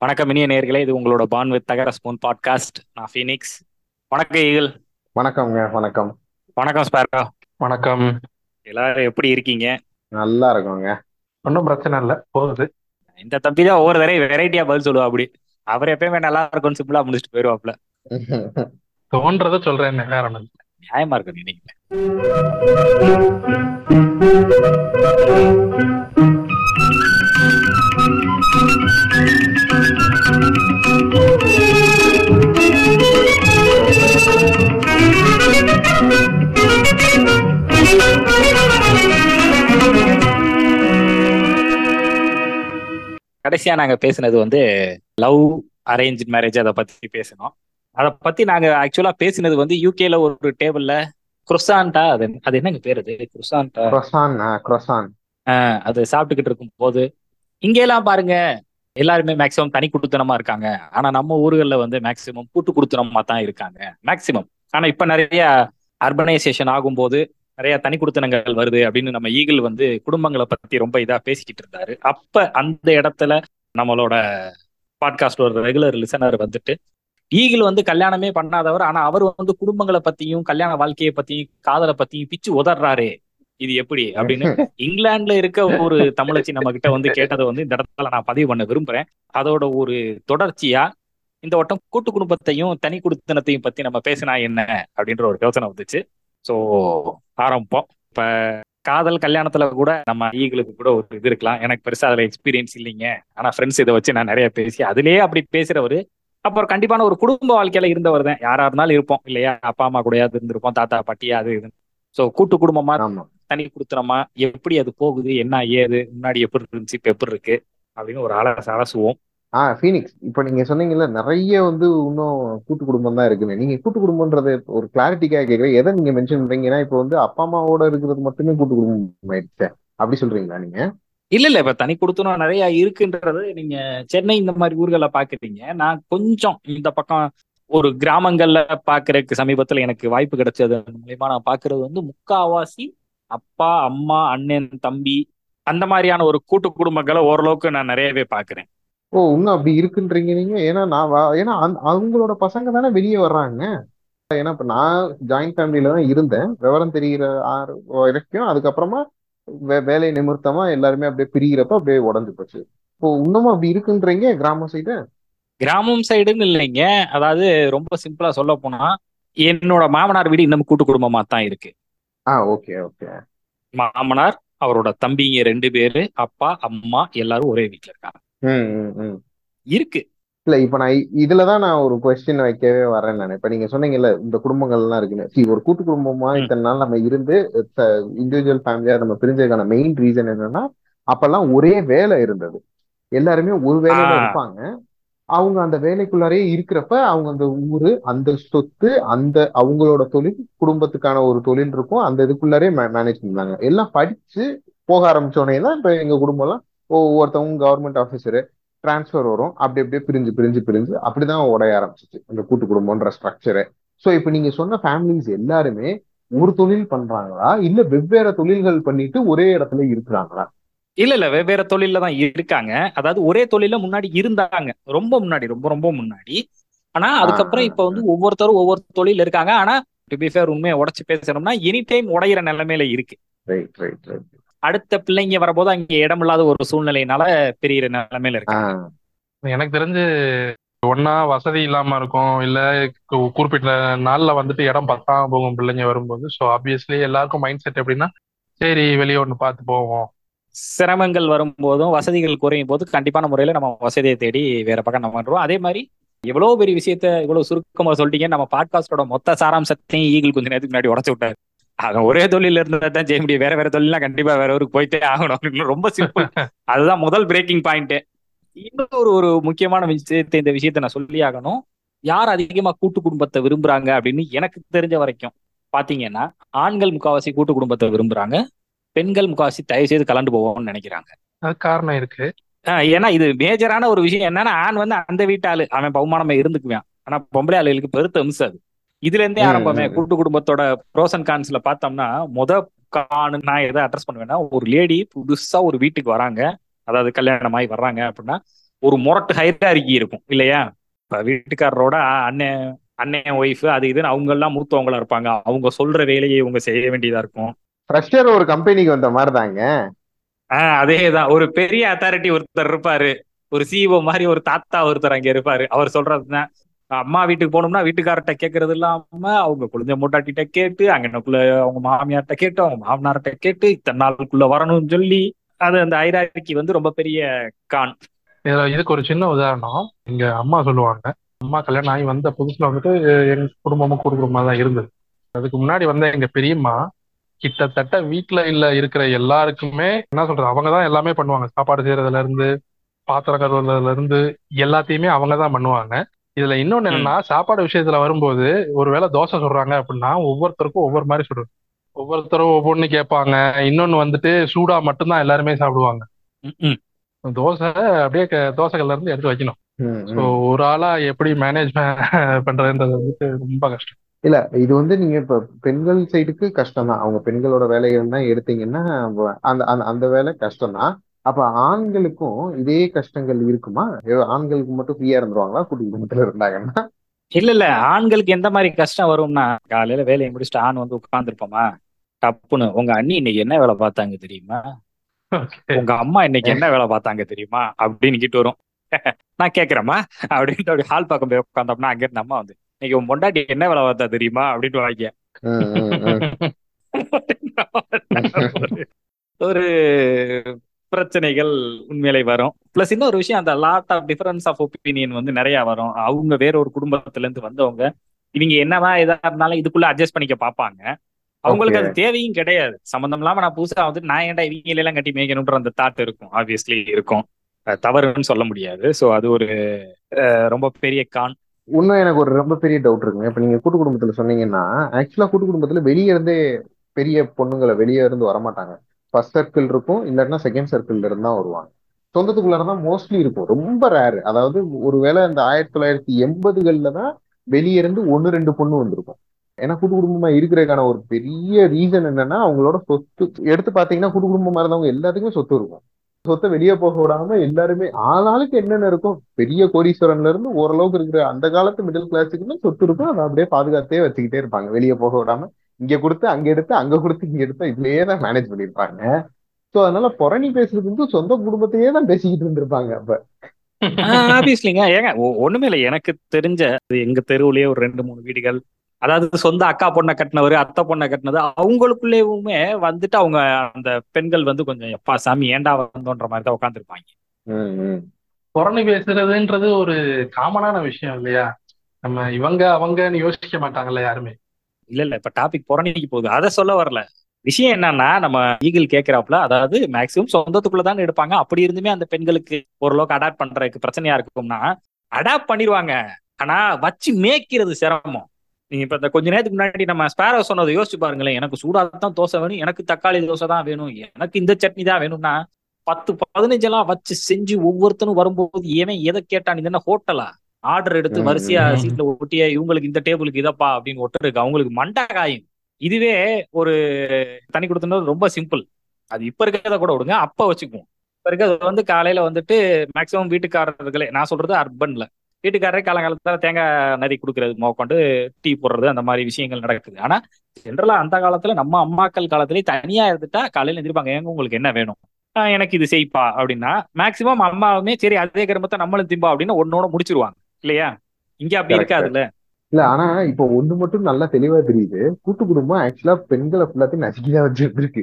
வணக்கம் இனிய நேர்களே இது உங்களோட பான் வித் தகர ஸ்பூன் பாட்காஸ்ட். நான் ஃபீனிக்ஸ். வணக்கம் ஈகிள். வணக்கம்ங்க வணக்கம். வணக்கம் ஸ்பேரா. வணக்கம். எல்லாரும் எப்படி இருக்கீங்க? நல்லா இருக்கோங்க. ஒன்றும் பிரச்சனை இல்லை போகுது. இந்த தம்பி தான் ஒவ்வொரு தடவை வெரைட்டியா பதில் சொல்லுவா அப்படி. அவர் எப்பயுமே நல்லா இருக்கும்னு சிம்பிளா முடிச்சுட்டு போயிருவாப்ல தோன்றதை சொல்றேன் வேற இல்ல. நியாயமா இருக்கு நீங்க கடைசியா நாங்க பேசினது வந்து லவ் அரேஞ்ச் மேரேஜ் அதை பத்தி பேசினோம். அதை பத்தி நாங்க ஆக்சுவலா பேசினது வந்து யூகேல ஒரு டேபிள்ல குரோசான்டா அது அது என்னங்க பேர் அது? குரோசான்டா குரொசான் குரொசான் அது சாப்பிட்டுக்கிட்டு இருக்கும் போது இங்கெல்லாம் பாருங்க எல்லாருமே மேக்சிமம் தனி குடுத்தனமா இருக்காங்க. ஆனா நம்ம ஊர்கள்ல வந்து மேக்சிமம் கூட்டு குடுத்தனமா தான் இருக்காங்க மேக்சிமம் ஆனா இப்ப நிறைய அர்பனைசேஷன் ஆகும்போது நிறைய தனி குடுத்தனங்கள் வருது அப்படின்னு நம்ம ஈகிள் வந்து குடும்பங்களை பத்தி ரொம்ப இதா பேசிக்கிட்டு இருந்தாரு. அப்ப அந்த இடத்துல நம்மளோட பாட்காஸ்ட் ஒரு ரெகுலர் லிசனர் வந்துட்டு ஈகிள் வந்து கல்யாணமே பண்ணாதவர் ஆனா அவர் வந்து குடும்பங்களை பத்தியும் கல்யாண வாழ்க்கையை பத்தியும் காதலை பத்தியும் பிச்சு உதறாரு இது எப்படி? அப்படின்னு இங்கிலாந்துல இருக்க ஒரு தமிழச்சி நம்ம கிட்ட வந்து கேட்டதை வந்து இந்த இடத்துல நான் பதிவு பண்ண விரும்புறேன். அதோட ஒரு தொடர்ச்சியா இந்த வட்டம் கூட்டு குடும்பத்தையும் தனி குடுத்தனத்தையும் பத்தி நம்ம பேசினா என்ன? அப்படின்ற ஒரு யோசனை வந்துச்சு. ஸோ ஆரம்பிப்போம். இப்ப காதல் கல்யாணத்துல கூட நம்ம ஈகளுக்கு கூட ஒரு இது இருக்கலாம். எனக்கு பெருசா அதுல எக்ஸ்பீரியன்ஸ் இல்லைங்க. ஆனா ஃப்ரெண்ட்ஸ் இதை வச்சு நான் நிறைய பேசி அதுலயே அப்படி பேசுறவரு அப்புறம் கண்டிப்பான ஒரு குடும்ப வாழ்க்கையில இருந்தவர் தான். யாரா இருந்தாலும் இருப்போம் இல்லையா? அப்பா அம்மா கூடயாவது இருந்திருப்போம் தாத்தா பாட்டி அது இது. ஸோ கூட்டு குடும்பமா தனி கொடுத்துறோமா எப்படி அது போகுது என்ன ஏது முன்னாடி எப்படி இருந்துச்சு இப்ப எப்படி இருக்கு அப்படின்னு ஒரு அலச அலசுவோம். ஆ ஃபீனிக்ஸ் இப்போ நீங்க சொன்னீங்கல்ல நிறைய வந்து இன்னும் கூட்டு குடும்பம் தான் இருக்குன்னு நீங்க கூட்டு குடும்பம்ன்றது ஒரு கிளாரிட்டிக்காக கேட்குறேன். எதை நீங்க மென்ஷன் பண்றீங்கன்னா இப்போ வந்து அப்பா அம்மாவோட இருக்கிறது மட்டுமே கூட்டு குடும்பம் ஆயிடுச்சு அப்படி சொல்றீங்களா நீங்க? இல்ல இல்ல. இப்ப தனி கொடுத்தனும் நிறைய இருக்குன்றது நீங்க சென்னை இந்த மாதிரி ஊர்களை பாக்குறீங்க. நான் கொஞ்சம் இந்த பக்கம் ஒரு கிராமங்கள்ல பாக்குறதுக்கு சமீபத்துல எனக்கு வாய்ப்பு கிடைச்சது மூலயமா நான் பாக்குறது வந்து முக்காவாசி அப்பா அம்மா அண்ணன் தம்பி அந்த மாதிரியான ஒரு கூட்டு குடும்பங்களை ஓரளவுக்கு நான் நிறையவே பாக்குறேன். ஓ இன்னும் அப்படி இருக்குன்றீங்க நீங்க? ஏன்னா நான் வா- ஏன்னா அந்த- அவங்களோட பசங்க தானே வெளியே வர்றாங்க. ஏன்னா இப்ப நான் ஜாயிண்ட் ஃபேமிலியில தான் இருந்தேன். விவரம் தெரிகிற ஆறு வரைக்கும் அதுக்கப்புறமா வே- வேலை நிமித்தமா எல்லாருமே அப்படியே பிரிகிறப்ப அப்படியே உடஞ்சு போச்சு. இப்போ இன்னமும் அப்படி இருக்குன்றீங்க கிராம சைடு கிராமம் சைடுன்னு இல்லைங்க. அதாவது ரொம்ப சிம்பிளா சொல்ல போனா என்னோட மாமனார் வீடு இன்னும் கூட்டு குடும்பமா தான் இருக்கு. ஆ ஓகே ஓகே. மாமனார் அவரோட தம்பிங்க ரெண்டு பேரு அப்பா அம்மா எல்லாரும் ஒரே வீட்டுல இருக்காங்க. இருக்கு. இல்ல இப்ப நான் இதுலதான் நான் ஒரு கொஸ்டின் வைக்கவே வரேன் நான். இப்ப நீங்க சொன்னீங்கல்ல இந்த குடும்பங்கள் எல்லாம் இருக்குன்னு ஒரு கூட்டு குடும்பமா. இத்தனை நாள் நம்ம இருந்து இண்டிவிஜுவல் ஃபேமிலியா நம்ம பிரிஞ்சதுக்கான மெயின் ரீசன் என்னன்னா அப்பெல்லாம் ஒரே வேலை இருந்தது. எல்லாருமே ஒரு வேலையில. இருப்பாங்க. அவங்க அந்த வேலைக்குள்ளாரே இருக்கிறப்ப அவங்க அந்த ஊரு அந்த சொத்து அந்த அவங்களோட தொழில் குடும்பத்துக்கான ஒரு தொழில் இருக்கும். அந்த இதுக்குள்ளாரே மேனேஜ் பண்ணாங்க. எல்லாம் படிச்சு போக ஆரம்பிச்ச உடனே தான் இப்ப எங்க குடும்பம் எல்லாம் ஒவ்வொருத்தவங்க கவர்மெண்ட் ஆஃபீஸரு டிரான்ஸ்ஃபர் வரும். அப்படி அப்படியே பிரிஞ்சு பிரிஞ்சு பிரிஞ்சு அப்படிதான் உடைய ஆரம்பிச்சிச்சு. அந்த கூட்டு குடும்பம்ன்ற ஸ்ட்ரக்சரு ஸோ இப்போ நீங்க சொன்ன ஃபேமிலிஸ் எல்லாருமே ஒரு தொழில் பண்றாங்களா? இல்ல வெவ்வேறு தொழில்கள் பண்ணிட்டு ஒரே இடத்துல இருக்கிறாங்களா? இல்ல இல்ல. வெவ்வேறு தொழில்ல தான் இருக்காங்க. அதாவது ஒரே தொழில முன்னாடி இருந்தாங்க. ரொம்ப முன்னாடி ரொம்ப ரொம்ப முன்னாடி. ஆனா அதுக்கப்புறம் இப்ப வந்து ஒவ்வொருத்தரும் ஒவ்வொரு தொழில இருக்காங்க. ஆனா உண்மையை உடைச்சு பேசணும்னா எனி டைம் உடையிற நிலைமையில இருக்கு. ரைட் ரைட் ரைட் அடுத்த பிள்ளைங்க வரபோது அங்க இடமில்லாத ஒரு சூழ்நிலையினால பெரிய நிலைமையில ஆ. இருக்காங்க எனக்கு தெரிஞ்சு ஒன்னா வசதி இல்லாம இருக்கும். இல்ல கு- குறிப்பிட்ட நாள்ல வந்துட்டு இடம் பத்தாம போகும் பிள்ளைங்க வரும்போது. ஸோ ஆப்வியஸ்லி எல்லாருக்கும் மைண்ட் செட் எப்படின்னா சரி வெளியே ஒன்று பார்த்து போவோம். சிரமங்கள் வரும்போதும் வசதிகள் குறையும் போது கண்டிப்பான முறையில நம்ம வசதியை தேடி வேற பக்கம் நம்ம பண்றோம் அதே மாதிரி எவ்வளவு பெரிய விஷயத்த இவ்வளவு சுருக்கமா சொல்லிட்டீங்க நம்ம பாட்காஸ்டோட மொத்த சாராம்சத்தையும் ஈகிள் கொஞ்ச நேரத்துக்கு முன்னாடி உடச்சு விட்டாரு. அவன் ஒரே தொழில இருந்தா தான் செய்ய முடியும். வேற வேற தொழிலாம் கண்டிப்பா வேற ஊருக்கு போயிட்டே ஆகணும். ரொம்ப சிம்பிள் அதுதான் முதல் பிரேக்கிங் பாயிண்ட் இன்னொரு ஒரு முக்கியமான விஷயத்தை இந்த விஷயத்தை நான் சொல்லி ஆகணும். யார் அதிகமா கூட்டு குடும்பத்தை விரும்புறாங்க அப்படின்னு எனக்கு தெரிஞ்ச வரைக்கும் பாத்தீங்கன்னா ஆண்கள் முக்காவாசி கூட்டு குடும்பத்தை விரும்புறாங்க. பெண்கள் முக்காவாசி தயவு செய்து கலந்து போவோம்னு நினைக்கிறாங்க. அது காரணம் இருக்கு. ஏன்னா இது மேஜரான ஒரு விஷயம். என்னன்னா ஆண் வந்து அந்த வீட்டாளு. அவன் பகுமானமா இருந்துக்குவான். ஆனா பொம்பளை ஆளுகளுக்கு பெருத்த அம்சம் அது. இதுல இருந்தே ஆரம்பமே. கூட்டு குடும்பத்தோட ப்ரோஸ் அண்ட் கான்ஸ்ல பார்த்தோம்னா முத கானு நான் எதை அட்ரஸ் பண்ணுவேன்னா ஒரு லேடி புதுசா ஒரு வீட்டுக்கு வராங்க. அதாவது கல்யாணம் ஆகி வர்றாங்க அப்படின்னா ஒரு முரட்டு ஹைரார்கி இருக்கும் இல்லையா? இப்ப வீட்டுக்காரரோட அண்ணன் அண்ணன் ஒய்ஃப் அது இதுன்னு அவங்க எல்லாம் மூத்தவங்களா இருப்பாங்க. அவங்க சொல்ற வேலையை இவங்க செய்ய வேண்டியதா இருக்கும். ஃப்ரெஷர் ஒரு கம்பெனிக்கு வந்த மாதிரி தாங்க. ஆஹ் அதேதான். ஒரு பெரிய அத்தாரிட்டி ஒருத்தர் இருப்பாரு. ஒரு சிஇஓ மாதிரி ஒரு தாத்தா ஒருத்தர் அங்க இருப்பாரு. அவர் சொல்றதுதான் அம்மா வீட்டுக்கு போனோம்னா வீட்டுக்காரர்கிட்ட கேட்கறது இல்லாம அவங்க குழந்தை மூட்டாட்டிட்ட கேட்டு அங்கனக்குள்ள அவங்க மாமியார்ட்ட கேட்டு அவங்க மாமனார்ட்ட கேட்டு இத்தனை நாளுக்குள்ள வரணும்னு சொல்லி அது அந்த ஐராக்கி வந்து ரொம்ப பெரிய கான். இதுல இதுக்கு ஒரு சின்ன உதாரணம். எங்க அம்மா சொல்லுவாங்க. அம்மா கல்யாணம் ஆகி வந்த புதுசுல வந்துட்டு எங்க குடும்பமும் கூட்டு குடும்பமா தான் இருந்தது. அதுக்கு முன்னாடி வந்த எங்க பெரியம்மா கிட்டத்தட்ட வீட்டுல இல்ல இருக்கிற எல்லாருக்குமே என்ன சொல்றது அவங்க தான் எல்லாமே பண்ணுவாங்க. சாப்பாடு செய்யறதுல இருந்து பாத்திரம் கழுவுறதுல இருந்து எல்லாத்தையுமே அவங்க தான் பண்ணுவாங்க. இதுல இன்னொன்னு என்னன்னா சாப்பாடு விஷயத்துல வரும்போது ஒருவேளை தோசை சொல்றாங்க அப்படின்னா ஒவ்வொருத்தருக்கும் ஒவ்வொரு மாதிரி சொல்றது ஒவ்வொருத்தரும் ஒவ்வொன்னு கேட்பாங்க. இன்னொன்னு வந்துட்டு சூடா மட்டும்தான் எல்லாருமே சாப்பிடுவாங்க. ம்ம். தோசை அப்படியே தோசைகள்ல இருந்து எடுத்து வைக்கணும். ஸோ. ஒரு ஆளா எப்படி மேனேஜ் பண்றதுன்றது வந்துட்டு ரொம்ப கஷ்டம். இல்ல இது வந்து நீங்க இப்ப பெண்கள் சைடுக்கு கஷ்டம் தான் அவங்க பெண்களோட வேலைகள் தான் எடுத்தீங்கன்னா அந்த அந்த வேலை கஷ்டம் தான் அப்ப ஆண்களுக்கும் இதே கஷ்டங்கள் இருக்குமா? ஆண்களுக்கு மட்டும் ஃப்ரீயா இருந்துருவாங்களா? கூட்டு குடும்பத்துல இருந்தாங்கன்னா? இல்ல இல்ல. ஆண்களுக்கு எந்த மாதிரி கஷ்டம் வரும்னா காலையில வேலையை முடிச்சுட்டு ஆண் வந்து உட்கார்ந்துருப்போமா? டப்புன்னு. உங்க அண்ணி இன்னைக்கு என்ன வேலை பார்த்தாங்க தெரியுமா? உங்க அம்மா இன்னைக்கு என்ன வேலை பார்த்தாங்க தெரியுமா? அப்படின்னு கிட்ட வரும். நான் கேக்குறேம்மா அப்படின்ட்டு அப்படி ஹால் பக்கம் போய் உட்காந்தோம்னா அங்க இருந்து அம்மா வந்து இன்னைக்கு உன் பொண்டாட்டி என்ன வேலை பார்த்தா தெரியுமா? அப்படின்ட்டு வாங்க. ஒரு பிரச்சனைகள் உண்மையிலே வரும். பிளஸ் இன்னொரு விஷயம் அந்த lot of difference of opinion வந்து நிறைய வரும். அவங்க வேற ஒரு குடும்பத்துல இருந்து வந்தவங்க இவங்க என்னதான் இதா இருந்தாலும் இதுக்குள்ள அட்ஜஸ்ட் பண்ணிக்க பார்ப்பாங்க. அவங்களுக்கு அது தேவையும் கிடையாது. சம்பந்தம் இல்லாம நான் புதுசா வந்துட்டு நான் ஏன்டா இவங்க எல்லாம் கட்டி மேய்க்கணுன்ற அந்த தாட் இருக்கும். ஆப்வியஸ்லி இருக்கும். தவறுன்னு சொல்ல முடியாது. ஸோ அது ஒரு ரொம்ப பெரிய கான் இன்னும் எனக்கு ஒரு ரொம்ப பெரிய டவுட் இருக்குங்க. இப்ப நீங்க கூட்டு குடும்பத்துல சொன்னீங்கன்னா ஆக்சுவலா கூட்டு குடும்பத்துல வெளியே இருந்தே பெரிய பொண்ணுங்களை வெளியே இருந்து வரமாட்டாங்க. ஃபர்ஸ்ட் சர்க்கிள் இருக்கும் இல்லைன்னா செகண்ட் சர்க்கிள் இருந்து தான் வருவாங்க. சொந்தத்துக்குள்ள தான் மோஸ்ட்லி இருக்கும். ரொம்ப ரேரு அதாவது ஒருவேளை அந்த ஆயிரத்தி தொள்ளாயிரத்தி எண்பதுகள்ல தான் வெளியே இருந்து ஒன்னு ரெண்டு பொண்ணு வந்திருக்கும். ஏன்னா கூட்டு குடும்பமா இருக்கிறதுக்கான ஒரு பெரிய ரீசன் என்னன்னா அவங்களோட சொத்து எடுத்து பாத்தீங்கன்னா கூட்டு குடும்பமா இருந்தவங்க எல்லாத்துக்குமே சொத்து இருக்கும். சொத்தை வெளியே போக விடாம எல்லாருமே ஆளாளுக்கு என்னென்ன இருக்கும்? பெரிய கோடீஸ்வரன்ல இருந்து ஓரளவுக்கு இருக்கிற அந்த காலத்து மிடில் கிளாஸுக்குன்னு சொத்து இருக்கும். அதை அப்படியே பாதுகாத்தே வச்சுக்கிட்டே இருப்பாங்க. வெளியே போக விடாம. இங்க கொடுத்து அங்க எடுத்து அங்க கொடுத்து இங்க எடுத்து இதுலயே தான் மேனேஜ் பண்ணிருப்பாங்க. சோ அதனால புரணி பேசுறது வந்து சொந்த குடும்பத்தையே தான் பேசிக்கிட்டு இருந்திருப்பாங்க அப்ப. ஆப்வியஸ்லிங்க ஏங்க ஒ- ஒண்ணுமே இல்லை. எனக்கு தெரிஞ்ச அது எங்க தெருவுலயே ஒரு ரெண்டு மூணு வீடுகள். அதாவது சொந்த அக்கா பொண்ணை கட்டினவர் அத்தை பொண்ணை கட்டினது அவங்களுக்குள்ளேயுமே வந்துட்டு அவங்க அந்த பெண்கள் வந்து கொஞ்சம் எப்பா சாமி ஏண்டா வந்தோன்ற மாதிரி தான் உட்காந்துருப்பாங்க. புறணி பேசுறதுன்றது ஒரு காமனான விஷயம் இல்லையா? நம்ம இவங்க அவங்கன்னு யோசிக்க மாட்டாங்கல்ல யாருமே. இல்ல இல்ல. இப்ப டாபிக் புறணிக்கு போகுது. அதை சொல்ல வரல. விஷயம் என்னன்னா நம்ம ஈகிள் கேட்கிறாப்புல அதாவது மேக்சிமம் சொந்தத்துக்குள்ள தான் எடுப்பாங்க. அப்படி இருந்துமே அந்த பெண்களுக்கு ஓரளவுக்கு அடாப்ட் பண்றதுக்கு பிரச்சனையா இருக்கும்னா அடாப்ட் பண்ணிடுவாங்க. ஆனா வச்சு மேய்க்கிறது சிரமம். நீங்க இப்ப இந்த கொஞ்ச நேரத்துக்கு முன்னாடி நம்ம ஸ்பேரோ சொன்னதை யோசிச்சு பாருங்களேன். எனக்கு சூடாக தான் தோசை வேணும் எனக்கு தக்காளி தோசை தான் வேணும் எனக்கு இந்த சட்னி தான் வேணும்னா பத்து பதினஞ்செல்லாம் வச்சு செஞ்சு ஒவ்வொருத்தனும் வரும்போது ஏன் எதை கேட்டான் இது என்ன ஹோட்டலா ஆர்டர் எடுத்து வரிசையா. சீட்ல ஒட்டிய இவங்களுக்கு இந்த டேபிளுக்கு இதப்பா அப்படின்னு ஒட்டுருக்கு அவங்களுக்கு மண்டை காயும். இதுவே ஒரு தனி கொடுத்தது ரொம்ப சிம்பிள் அது இப்ப இருக்கிறத கூட விடுங்க அப்ப வச்சுக்குவோம். இப்ப இருக்கிறது வந்து காலையில வந்துட்டு மேக்சிமம் வீட்டுக்காரர்களே நான் சொல்றது அர்பன்ல வீட்டுக்காரரே காலங்காலத்துல தேங்காய் நதி கொடுக்கறது மோக்கொண்டு டீ போடுறது அந்த மாதிரி விஷயங்கள் நடக்குது. ஆனா ஜென்ரலா அந்த காலத்துல நம்ம அம்மாக்கள் காலத்திலேயே தனியா இருந்துட்டா காலையில எந்திரிப்பாங்க ஏங்க உங்களுக்கு என்ன வேணும்? எனக்கு இது செய்ப்பா அப்படின்னா மேக்சிமம் அம்மாவுமே சரி அதே கருமத்தை நம்மளும் திம்பா அப்படின்னு ஒன்னோட முடிச்சிருவாங்க. இல்லையா? இங்க அப்படி. இருக்காதுல்ல? இல்ல ஆனா இப்போ ஒண்ணு மட்டும் நல்லா தெளிவா தெரியுது. கூட்டு குடும்பம் ஆக்சுவலா பெண்களை ஃபுல்லாத்தையும் நசுக்கிதான் வச்சிருக்கு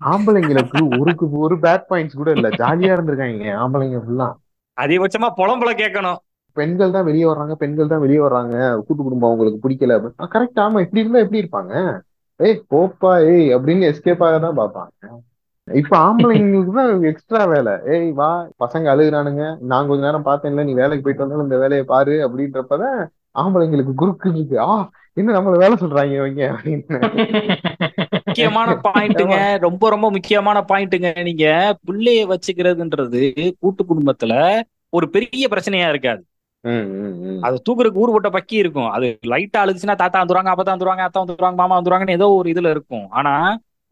ஆம்பளைங்களுக்கு ஒரு ஒரு பேட் பாயிண்ட்ஸ் கூட இல்ல. ஜாலியா இருந்திருக்காங்க ஆம்பளைங்க ஃபுல்லா அதிகபட்சமா புலம்புல கேட்கணும். பெண்கள் தான் வெளியே வர்றாங்க பெண்கள் தான் வெளியே வர்றாங்க. கூட்டு குடும்பம் அவங்களுக்கு பிடிக்கல. கரெக்ட் ஆமா. இப்படி இருந்தா எப்படி இருப்பாங்க? ஏய் போப்பா ஏய் அப்படின்னு எஸ்கேப் ஆக தான் பார்ப்பாங்க. இப்ப ஆம்பளைங்களுக்கு தான் எக்ஸ்ட்ரா வேலை. ஏய் வா பசங்க அழுகுறானுங்க. நான் கொஞ்ச நேரம் பார்த்தேன்ல நீ வேலைக்கு போயிட்டு வந்தாலும் இந்த வேலையை பாரு அப்படின்றப்பதான் ஆம்பளைங்களுக்கு குறுக்கு இருக்கு. ஆ என்ன நம்மள வேலை சொல்றாங்க இவங்க அப்படின்னு. முக்கியமான பாயிண்ட்டுங்க ரொம்ப ரொம்ப முக்கியமான பாயிண்ட்டுங்க நீங்க. பிள்ளைய வச்சுக்கிறதுன்றது கூட்டு குடும்பத்துல ஒரு பெரிய பிரச்சனையா இருக்காது. அது தூக்குறதுக்கு ஊர் போட்ட பக்கி இருக்கும். அது லைட்டா அழுதுச்சுன்னா தாத்தா வந்துருவாங்க அப்பதான் வந்துருவாங்க அத்தா வந்துருவாங்க மாமா வந்துருவாங்கன்னு ஏதோ ஒரு இதுல இருக்கும். ஆனா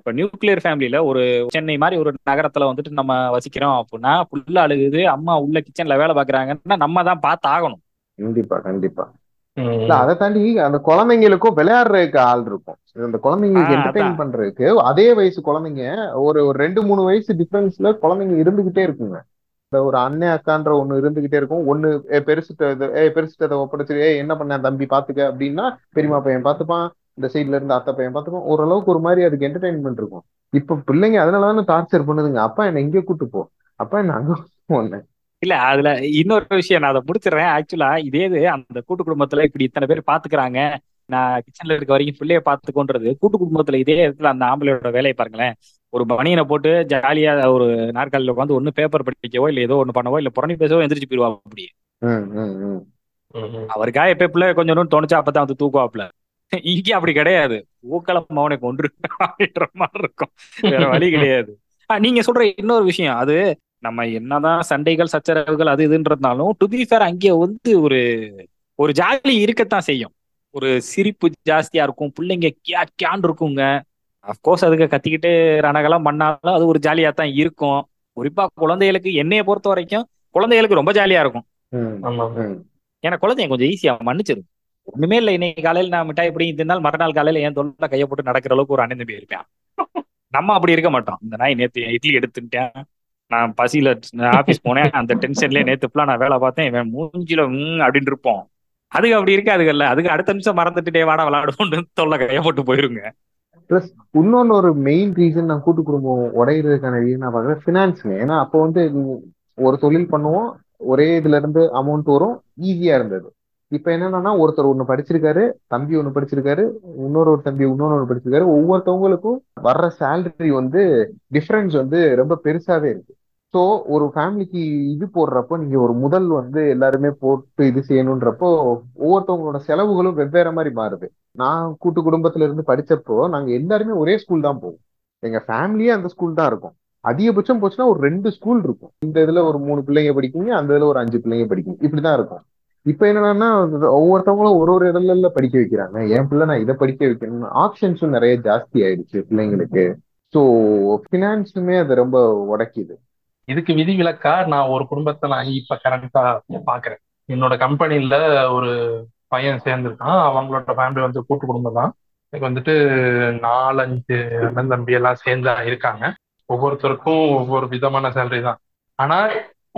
இப்ப நியூக்ளியர் ஃபேமிலியில ஒரு சென்னை மாதிரி ஒரு நகரத்துல வந்துட்டு நம்ம வசிக்கிறோம் அப்படின்னா புள்ள அழுகுது அம்மா உள்ள கிச்சன்ல வேலை பாக்குறாங்கன்னா நம்ம தான் பார்த்து ஆகணும். கண்டிப்பா கண்டிப்பா. இல்ல அதை தாண்டி அந்த குழந்தைங்களுக்கும் விளையாடுறதுக்கு ஆள் இருக்கும். அந்த குழந்தைங்களுக்கு என்டர்டைன் பண்றதுக்கு அதே வயசு குழந்தைங்க ஒரு ஒரு ரெண்டு மூணு வயசு டிஃபரன்ஸ்ல குழந்தைங்க இருந்துகிட்டே இருக்குங்க. இந்த ஒரு அண்ணன் அக்கான்ற ஒண்ணு இருந்துகிட்டே இருக்கும். ஒண்ணு ஏ பெருசுட்ட இது ஏ பெருசுட்ட ஒப்படைச்சு ஏ என்ன பண்ண தம்பி பாத்துக்க. அப்படின்னா பெரியமா பையன் பாத்துப்பான். இந்த சைடுல இருந்து அத்தை பையன் பாத்துப்பான் ஓரளவுக்கு ஒரு மாதிரி அதுக்கு என்டர்டைன்மெண்ட் இருக்கும். இப்ப பிள்ளைங்க அதனாலதானே டார்ச்சர் பண்ணுதுங்க. அப்பா என்ன இங்க கூட்டு போ. அப்பா என்ன அங்க போன இல்ல அதுல இன்னொரு விஷயம் நான் அதை முடிச்சிடுறேன். ஆக்சுவலா இதே இது அந்த கூட்டு குடும்பத்துல இப்படி இத்தனை பேர் பாத்துக்கிறாங்க நான் கிச்சன்ல இருக்க வரைக்கும் பிள்ளைய பாத்துக்கோன்றது கூட்டு குடும்பத்துல இதே இடத்துல அந்த ஆம்பளையோட வேலையை பாருங்களேன். ஒரு பனியனை போட்டு ஜாலியா ஒரு நாற்காலியில உட்காந்து ஒண்ணு பேப்பர் படிக்கவோ இல்ல ஏதோ ஒண்ணு பண்ணவோ இல்ல புறணி பேசவோ எந்திரிச்சு போயிருவா அப்படி ம் ம் ம். அவருக்கா எப்ப பிள்ளை கொஞ்சம் தோணுச்சா அப்பதான் வந்து தூக்குவாப்ல இங்க அப்படி கிடையாது. ஊக்கலம் அவனை கொண்டு அப்படின்ற மாதிரி இருக்கும். வேற வழி கிடையாது. ஆஹ் நீங்க சொல்ற இன்னொரு விஷயம். அது நம்ம என்னதான் சண்டைகள் சச்சரவுகள் அது இதுன்றதுனாலும் டு பி ஃபேர் அங்கே வந்து ஒரு ஒரு ஜாலி இருக்கத்தான் செய்யும். ஒரு சிரிப்பு ஜாஸ்தியா இருக்கும். பிள்ளைங்க கியா கியான் இருக்குங்க. அஃப்கோர்ஸ் அதுக்கு கத்திக்கிட்டு ரணகலம் பண்ணாலும் அது ஒரு ஜாலியா தான் இருக்கும். குறிப்பா குழந்தைகளுக்கு என்னைய பொறுத்த வரைக்கும் குழந்தைகளுக்கு ரொம்ப ஜாலியா இருக்கும். ஏன்னா குழந்தைங்க கொஞ்சம் ஈஸியா மன்னிச்சிடும் ஒண்ணுமே இல்லை இன்னைக்கு காலையில நான் மிட்டாய் இப்படி தின்னால் மறுநாள் காலையில என் தொழில கையை போட்டு நடக்கிற அளவுக்கு ஒரு அண்ணன் தம்பி இருப்பேன். நம்ம அப்படி இருக்க மாட்டோம். இந்த நாய் நேத்து இட்லி எடுத்துட்டேன் நான் பசியில ஆபீஸ் போனேன். அந்த டென்ஷன்லயே நேத்து ஃபுல்லா நான் வேலை பார்த்தேன். இவன் மூஞ்சில அப்படின்னு இருப்போம். அதுக்கு அப்படி இருக்காதுங்கல்ல அதுக்கு அடுத்த நிமிஷம் மறந்துட்டு வாடா விளையாடுவோம்னு தொல்லை கையை போட்டு போயிருங்க. ப்ளஸ் இன்னொன்னு ஒரு மெயின் ரீசன் நான் கூட்டு குடும்பம் உடையிறதுக்கான ரீசன் நான் பாக்குறேன் ஃபினான்ஸுங்க ஏன்னா அப்போ வந்து ஒரு தொழில் பண்ணுவோம். ஒரே இதுல இருந்து அமௌண்ட் வரும். ஈஸியா இருந்தது. இப்ப என்னன்னா ஒருத்தர் ஒண்ணு படிச்சிருக்காரு தம்பி ஒண்ணு படிச்சிருக்காரு இன்னொரு ஒரு தம்பி இன்னொன்னு ஒண்ணு படிச்சிருக்காரு. ஒவ்வொருத்தவங்களுக்கும் வர்ற சேலரி வந்து டிஃபரன்ஸ் வந்து ரொம்ப பெருசாவே இருக்கு. ஸோ ஒரு ஃபேமிலிக்கு இது போடுறப்போ நீங்க ஒரு முதல் வந்து எல்லாருமே போட்டு இது செய்யணுன்றப்போ ஒவ்வொருத்தவங்களோட செலவுகளும் வெவ்வேறு மாதிரி மாறுது. நான் கூட்டு குடும்பத்துல இருந்து படிச்சப்போ நாங்க எல்லாருமே ஒரே ஸ்கூல் தான் போவோம். எங்க ஃபேமிலியே அந்த ஸ்கூல் தான் இருக்கும். அதிகபட்சம் போச்சுன்னா ஒரு ரெண்டு ஸ்கூல் இருக்கும். இந்த இதுல ஒரு மூணு பிள்ளைங்க படிக்குங்க அந்த இதுல ஒரு அஞ்சு பிள்ளைங்க படிக்கும் இப்படிதான் இருக்கும். இப்ப என்னன்னா ஒவ்வொருத்தவங்களும் ஒரு ஒரு இடங்கள்ல படிக்க வைக்கிறாங்க. என் பிள்ளை நான் இதை படிக்க வைக்கணும்னு. ஆப்ஷன்ஸும் நிறைய ஜாஸ்தி ஆயிடுச்சு பிள்ளைங்களுக்கு. ஸோ பினான்ஸுமே அது ரொம்ப உடைக்குது. இதுக்கு விதிவிலக்கா நான் ஒரு குடும்பத்தை நான் இப்ப கரண்டா பாக்குறேன் என்னோட கம்பெனில ஒரு பையன் சேர்ந்திருக்கான். அவங்களோட ஃபேமிலி வந்து கூட்டு குடும்பம் தான். எனக்கு வந்துட்டு நாலஞ்சு அண்ணன் தம்பி எல்லாம் சேர்ந்து இருக்காங்க. ஒவ்வொருத்தருக்கும் ஒவ்வொரு விதமான சேலரி தான். ஆனா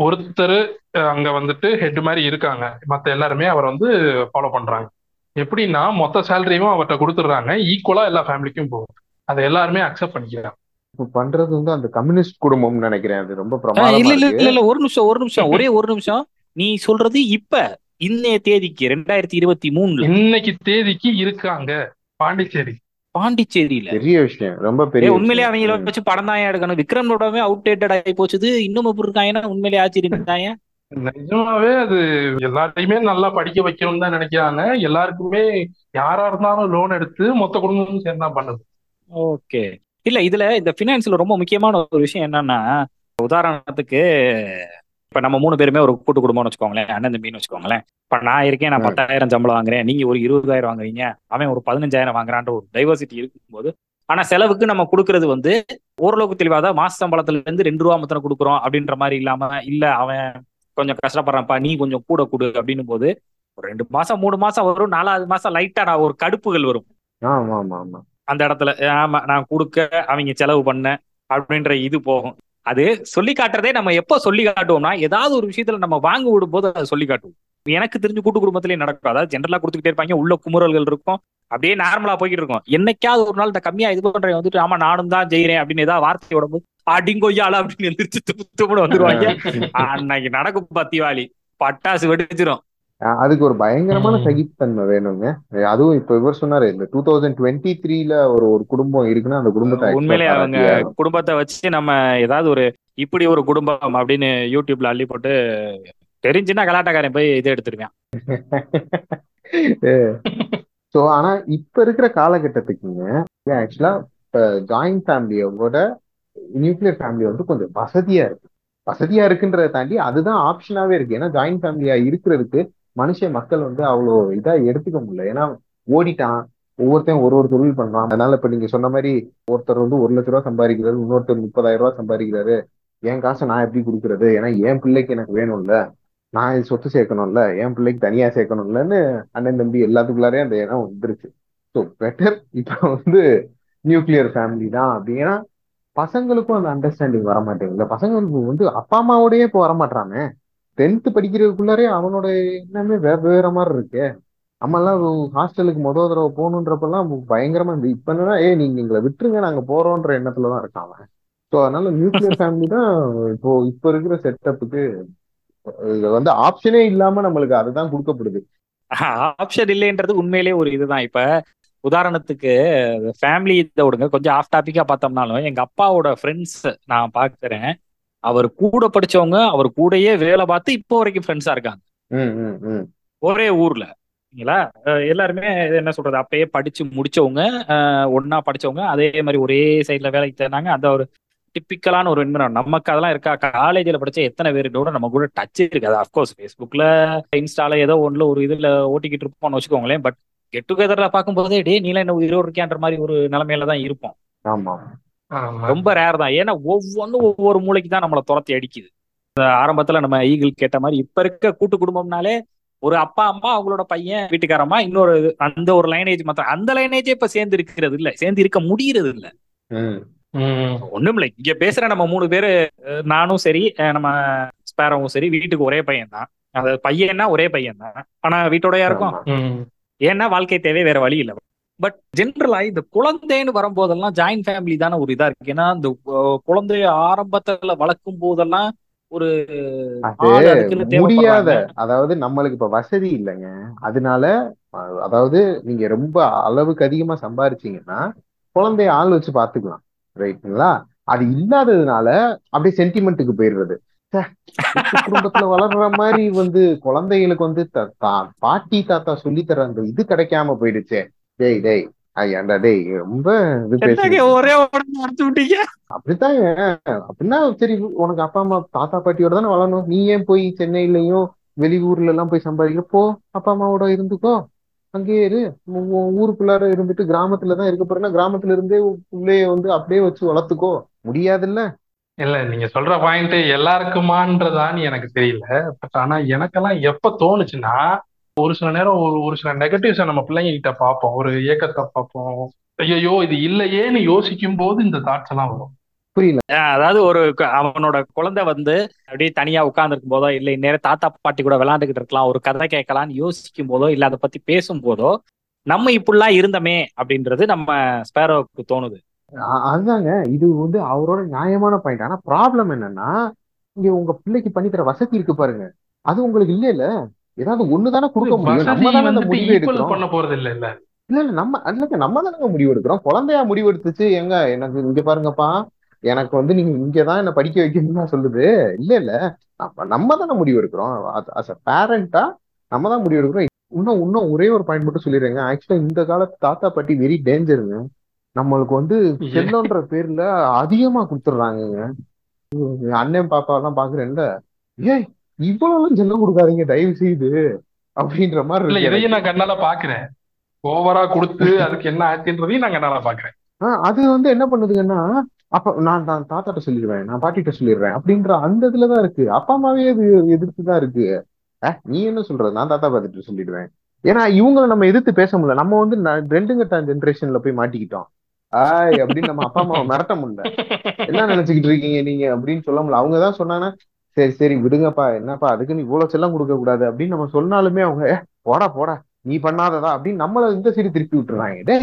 ஒருத்தர் அங்க வந்துட்டு ஹெட் மாதிரி இருக்காங்க. மத்த எல்லாருமே அவர் வந்து ஃபாலோ பண்றாங்க. எப்படின்னா மொத்த சேலரியும் அவர்கிட்ட கொடுத்துட்றாங்க. ஈக்குவலா எல்லா ஃபேமிலிக்கும் போகும். அதை எல்லாருமே அக்செப்ட் பண்ணிக்கிறாங்க. இப்ப பண்றது வந்து அந்த கம்யூனிஸ்ட் குடும்பம்னு நினைக்கிறேன். அது ரொம்ப பிரமாதமா இல்ல இல்ல இல்ல ஒரு நிமிஷம் ஒரு நிமிஷம் ஒரே ஒரு நிமிஷம். நீ சொல்றது இப்ப இன்னைய தேதிக்கு ரெண்டாயிரத்தி இருபத்தி மூணுல இன்னைக்கு தேதிக்கு இருக்காங்க. பாண்டிச்சேரி. பாண்டிச்சேரியில. பெரிய விஷயம். ரொம்ப பெரிய உண்மையிலேயே அவங்கள. வச்சு படம் தான் எடுக்கணும்? விக்ரமோடவே அவுடேட்டட் ஆகி போச்சுது. இன்னும் எப்படி இருக்காங்கன்னா உண்மையிலேயே ஆச்சரியம் நிஜமாவே அது எல்லாரையுமே நல்லா படிக்க வைக்கணும்னு தான் நினைக்கிறாங்க. எல்லாருக்குமே யாரா இருந்தாலும் லோன் எடுத்து மொத்த குடும்பமும் சேர்ந்து தான் பண்ணுது. ஓகே. இல்ல இதுல இந்த பினான்ஸ்ல ரொம்ப முக்கியமான ஒரு விஷயம் என்னன்னா உதாரணத்துக்கு இப்ப நம்ம மூணு பேருமே ஒரு கூட்டு குடும்பம்னு வச்சுக்கோங்களேன் அண்ணன் தம்பின்னு வச்சுக்கோங்களேன். இப்ப நான் இருக்கேன் நான். பத்தாயிரம் சம்பளம் வாங்குறேன் நீங்க ஒரு இருபதாயிரம் வாங்குறீங்க அவன் ஒரு பதினஞ்சாயிரம் வாங்குறான்ற ஒரு டைவர்சிட்டி இருக்கும்போது ஆனா செலவுக்கு நம்ம கொடுக்கறது வந்து ஓரளவுக்கு தெளிவா தான் மாச சம்பளத்துல இருந்து ரெண்டு ரூபா மத்தனை கொடுக்குறோம் அப்படின்ற மாதிரி இல்லாம இல்ல அவன் கொஞ்சம் கஷ்டப்படுறான்ப்பா நீ கொஞ்சம் கூட கொடு அப்படின்னும் போது ஒரு ரெண்டு மாசம் மூணு மாசம் வரும் நாலாவது மாசம் லைட்டா நான் ஒரு கடுப்புகள் வரும். ஆமா ஆமா ஆமா. அந்த இடத்துல ஆமா நான் கொடுக்க அவங்க செலவு பண்ண அப்படின்ற இது போகும். அது சொல்லி காட்டுறதே நம்ம எப்போ சொல்லி காட்டுவோம்னா ஏதாவது ஒரு விஷயத்துல நம்ம வாங்க விடும்போது அதை சொல்லி காட்டுவோம். எனக்கு தெரிஞ்சு கூட்டு குடும்பத்திலேயே நடக்கும். அதாவது ஜென்ரலா கொடுத்துக்கிட்டே இருப்பாங்க உள்ள குமுறல்கள் இருக்கும். அப்படியே நார்மலா போய்கிட்டு இருக்கும். என்னைக்காவது ஒரு நாள் இந்த கம்மியா இது பண்றேன் வந்துட்டு ஆமா நானும் தான் செய்யறேன் அப்படின்னு ஏதாவது வார்த்தையோட போது அடிங்கொய்யால அப்படின்னு எந்திரிச்சு துப்பு துப்புன்னு வந்துருவாங்க. அன்னைக்கு நடக்கும் பத்திவாளி. பட்டாசு வெடிச்சிரும். அஹ் அதுக்கு ஒரு பயங்கரமான. சகிப்புத்தன்மை வேணுங்க அதுவும் இப்ப இவர் சொன்னாரு இந்த டூ தௌசண்ட் டுவெண்ட்டி த்ரீல ஒரு ஒரு குடும்பம் இருக்குன்னா அந்த குடும்பத்தை உண்மையிலே அவங்க. குடும்பத்தை வச்சு நம்ம ஏதாவது ஒரு இப்படி ஒரு குடும்பம் அப்படின்னு யூடியூப்ல அள்ளி போட்டு தெரிஞ்சுன்னா கலாட்டாக்காரன் போய் இதை எடுத்துருவேன் ஸோ ஆனா இப்ப இருக்கிற காலகட்டத்துக்குங்க ஆக்சுவலா இப்ப ஜாயிண்ட் ஃபேமிலியோட நியூக்ளியர் ஃபேமிலி வந்து கொஞ்சம் வசதியா இருக்கு வசதியா இருக்குன்றதை தாண்டி அதுதான் ஆப்ஷனாவே இருக்கு ஏன்னா ஜாயிண்ட் ஃபேமிலியா இருக்கிறதுக்கு மனுஷ மக்கள் வந்து அவ்வளோ இதா எடுத்துக்க முடியல. ஏன்னா ஓடிட்டான். ஒவ்வொருத்தையும் ஒரு ஒரு தொழில் பண்றான். அதனால இப்ப நீங்க சொன்ன மாதிரி ஒருத்தர் வந்து ஒரு லட்ச ரூபா சம்பாதிக்கிறாரு இன்னொருத்தர் முப்பதாயிரம் ரூபாய் சம்பாதிக்கிறாரு. என் காசை நான் எப்படி கொடுக்கறது? ஏன்னா என் பிள்ளைக்கு எனக்கு வேணும்ல. நான் சொத்து சேர்க்கணும்ல. என் பிள்ளைக்கு தனியா சேர்க்கணும்லன்னு அண்ணன் தம்பி எல்லாத்துக்குள்ளாரே அந்த இடம் வந்துருச்சு. ஸோ பெட்டர் இப்ப வந்து நியூக்ளியர் ஃபேமிலி தான் அப்படின்னா பசங்களுக்கும் அந்த அண்டர்ஸ்டாண்டிங் வர மாட்டேங்குது பசங்களுக்கு வந்து அப்பா அம்மாவோடய இப்போ வரமாட்டானே டென்த் படிக்கிறதுக்குள்ளாரே அவனோட எண்ணமே வேற வேற மாதிரி இருக்கு. நம்மெல்லாம் ஹாஸ்டலுக்கு மொத தடவை போகணுன்றப்பெல்லாம் பயங்கரமா இருந்து இப்ப என்னன்னா ஏ நீங்க எங்களை விட்டுருங்க நாங்க போறோன்ற எண்ணத்துல தான் இருக்கான் அவன். ஸோ அதனால நியூக்ளியர் ஃபேமிலி தான் இப்போ இப்ப இருக்கிற செட்டப்புக்கு வந்து ஆப்ஷனே இல்லாம நம்மளுக்கு அதுதான் கொடுக்கப்படுது. ஆப்ஷன் இல்லைன்றது உண்மையிலேயே ஒரு இதுதான். இப்ப உதாரணத்துக்கு ஃபேமிலி இதை விடுங்க. கொஞ்சம் ஆஃப் டாபிக்கா பார்த்தோம்னாலும் எங்க அப்பாவோட ஃப்ரெண்ட்ஸ் நான் பாக்குறேன். அவர் கூட படிச்சவங்க அவர் கூடயே வேலை பார்த்து இப்போ வரைக்கும் ஃப்ரெண்ட்ஸா இருக்காங்க. ஒரே ஊர்ல. சரிங்களா எல்லாருமே என்ன சொல்றது? அப்பயே படிச்சு முடிச்சவங்க ஒண்ணா படிச்சவங்க அதே மாதிரி ஒரே சைட்ல வேலைக்கு தேடினாங்க அந்த ஒரு டிப்பிக்கலான ஒரு என்விரான் நமக்கு அதெல்லாம் இருக்கா? காலேஜ்ல படிச்ச எத்தனை பேர் கூட நம்ம கூட டச் இருக்கு. அது அஃப்கோர்ஸ் ஃபேஸ்புக்ல இன்ஸ்டால ஏதோ ஒண்ணுல ஒரு இதுல ஓட்டிக்கிட்டு இருப்போம்னு வச்சுக்கோங்களேன். பட் கெட் டுகெதர்ல பார்க்கும்போதே டே நீலாம் என்ன உயிரோடு இருக்கியான்ற மாதிரி ஒரு நிலைமையில தான் இருப்போம். ஆமா. ரொம்ப ரேர் தான். ஏன்னா ஒவ்வொன்றும் ஒவ்வொரு மூளைக்கு தான் நம்மளை துரத்தி அடிக்குது. இந்த ஆரம்பத்துல நம்ம ஈகிள் கேட்ட மாதிரி இப்ப இருக்க கூட்டு குடும்பம்னாலே ஒரு அப்பா அம்மா அவங்களோட பையன் வீட்டுக்காரம்மா இன்னொரு அந்த ஒரு லைனேஜ் மாத்திரம் அந்த லைனேஜே இப்ப சேர்ந்து இருக்கிறது இல்ல. சேர்ந்து இருக்க முடியறது இல்ல. ம். ம். ஒண்ணும் இல்லை இங்க பேசுற நம்ம மூணு பேரு நானும் சரி நம்ம ஸ்பேரவும் சரி வீட்டுக்கு ஒரே பையன் தான். அந்த பையன்னா ஒரே பையன் தான். ஆனா வீட்டோடயா இருக்கும். ஏன்னா வாழ்க்கை தேவை வேற வழி இல்லை. பட் ஜென்ரலா இந்த குழந்தைன்னு வரும்போதெல்லாம் ஜாயிண்ட் ஃபேமிலி தானே ஒரு இதா இருக்கு. ஏன்னா இந்த குழந்தைய ஆரம்பத்துல வளர்க்கும் போதெல்லாம் ஒரு முடியாத அதாவது நம்மளுக்கு இப்ப வசதி இல்லைங்க. அதனால அதாவது நீங்க ரொம்ப அளவுக்கு அதிகமா சம்பாரிச்சீங்கன்னா குழந்தைய ஆள் வச்சு பாத்துக்கலாம் ரைட்டுங்களா? அது இல்லாததுனால அப்படியே சென்டிமெண்ட்டுக்கு போயிடுறது. குடும்பத்துல வளர்ற மாதிரி வந்து குழந்தைகளுக்கு வந்து பாட்டி தாத்தா சொல்லி தர அந்த இது கிடைக்காம போயிடுச்சே. டேய் டேய் ஐயாண்டா டேய் ரொம்ப ஒரே உடனே அடிச்சு விட்டீங்க? அப்படித்தாங்க அப்படின்னா சரி உனக்கு அப்பா அம்மா தாத்தா பாட்டியோட தானே வளரணும் நீ ஏன் போய் சென்னையிலயும் வெளியூர்ல எல்லாம் போய் சம்பாதிக்க போ அப்பா அம்மாவோட இருந்துக்கோ. அங்கேயே இரு. ஊருக்குள்ளார இருந்துட்டு கிராமத்துல தான் இருக்க போறேன்னா கிராமத்துல இருந்தே உன் புள்ளைய வந்து அப்படியே வச்சு வளர்த்துக்கோ. முடியாதுல்ல? இல்ல நீங்க சொல்ற பாயிண்ட் எல்லாருக்குமான்றதான்னு எனக்கு தெரியல. பட் ஆனா எனக்கெல்லாம் எப்ப தோணுச்சுன்னா ஒரு சில நேரம் ஒரு ஒரு சில நெகட்டிவ்ஸை நம்ம பிள்ளைங்க கிட்ட பார்ப்போம். ஒரு ஏக்கத்தை பார்ப்போம். ஐயோ இது இல்லையேன்னு யோசிக்கும் போது இந்த தாட்ஸ் எல்லாம் வரும். புரியல. அதாவது ஒரு அவனோட குழந்தை வந்து அப்படியே தனியா உட்கார்ந்துருக்கும் போதோ இல்ல இந்நேரம் தாத்தா பாட்டி கூட விளையாண்டுகிட்டு இருக்கலாம் ஒரு கதை கேட்கலாம்னு யோசிக்கும் போதோ இல்ல அதை பத்தி பேசும் போதோ நம்ம இப்படிலாம் இருந்தமே அப்படின்றது நம்ம ஸ்பேரோவுக்கு தோணுது. அதுதாங்க. இது வந்து அவரோட நியாயமான பாயிண்ட் ஆனா ப்ராப்ளம் என்னன்னா இங்க உங்க பிள்ளைக்கு பண்ணி தர வசதி இருக்கு பாருங்க. அது உங்களுக்கு இல்ல இல்ல ஏதாவது ஒண்ணுதானே கொடுக்க முடியும். நம்ம தானே அந்த முடிவு எடுக்கிறோம். பண்ண போறது இல்ல. இல்ல இல்ல நம்ம அல்லங்க நம்ம தானங்க முடிவு எடுக்கிறோம். குழந்தையா முடிவு எடுத்துச்சு எங்க? எனக்கு இங்க பாருங்கப்பா. எனக்கு வந்து நீங்க இங்கதான் என்ன படிக்க வைக்கணும்னு சொல்லுது. இல்ல இல்ல. நம்ம நம்ம தானே முடிவு எடுக்கிறோம். அஸ் அ பேரண்டா நம்ம தான் முடிவு எடுக்கிறோம். இன்னும் இன்னும் ஒரே ஒரு பாயிண்ட் மட்டும் சொல்லிடுறேங்க. ஆக்சுவலா இந்த காலத்து தாத்தா பாட்டி வெரி டேஞ்சருங்க நம்மளுக்கு வந்து செல்லம்ன்ற பேர்ல அதிகமா கொடுத்துட்றாங்கங்க. அண்ணன் பாப்பா எல்லாம் பாக்குறேன்ல. ஏய் இவ்வளவு செல்லம் கொடுக்காதீங்க தயவு செய்து அப்படின்ற மாதிரி இல்ல இதையும் நான் கண்ணால பாக்குறேன். ஓவரா கொடுத்து அதுக்கு என்ன ஆச்சுன்றதையும் நான் கண்ணால பாக்குறேன். ஆஹ் அது வந்து என்ன பண்ணுதுங்கன்னா அப்ப நான் நான் தாத்தாட்ட சொல்லிடுவேன் நான் பாட்டிட்ட சொல்லிடுறேன் அப்படின்ற அந்த இதுலதான் இருக்கு. அப்பா அம்மாவே அது எதிர்த்து தான் இருக்கு. நீ என்ன சொல்ற நான் தாத்தா பாத்துட்டு சொல்லிடுவேன். ஏன்னா இவங்களை நம்ம எதிர்த்து பேச முடியல. நம்ம வந்து ரெண்டு கட்ட ஜென்ரேஷன்ல போய் மாட்டிக்கிட்டோம். ஆய் அப்படின்னு நம்ம அப்பா அம்மாவை மிரட்ட முடியல. என்ன நினைச்சுக்கிட்டு இருக்கீங்க நீங்க அப்படின்னு சொல்ல முடியல. அவங்க தான் சொன்னாங்கன்னா சரி சரி விடுங்கப்பா. என்னப்பா அதுக்கு நீ இவ்வளவு செல்லம் கொடுக்க கூடாது அப்படின்னு நம்ம சொன்னாலுமே அவங்க போடா போடா. நீ பண்ணாததா? அப்படின்னு நம்மள இந்த சைடு திருப்பி விட்டுறாங்க. டே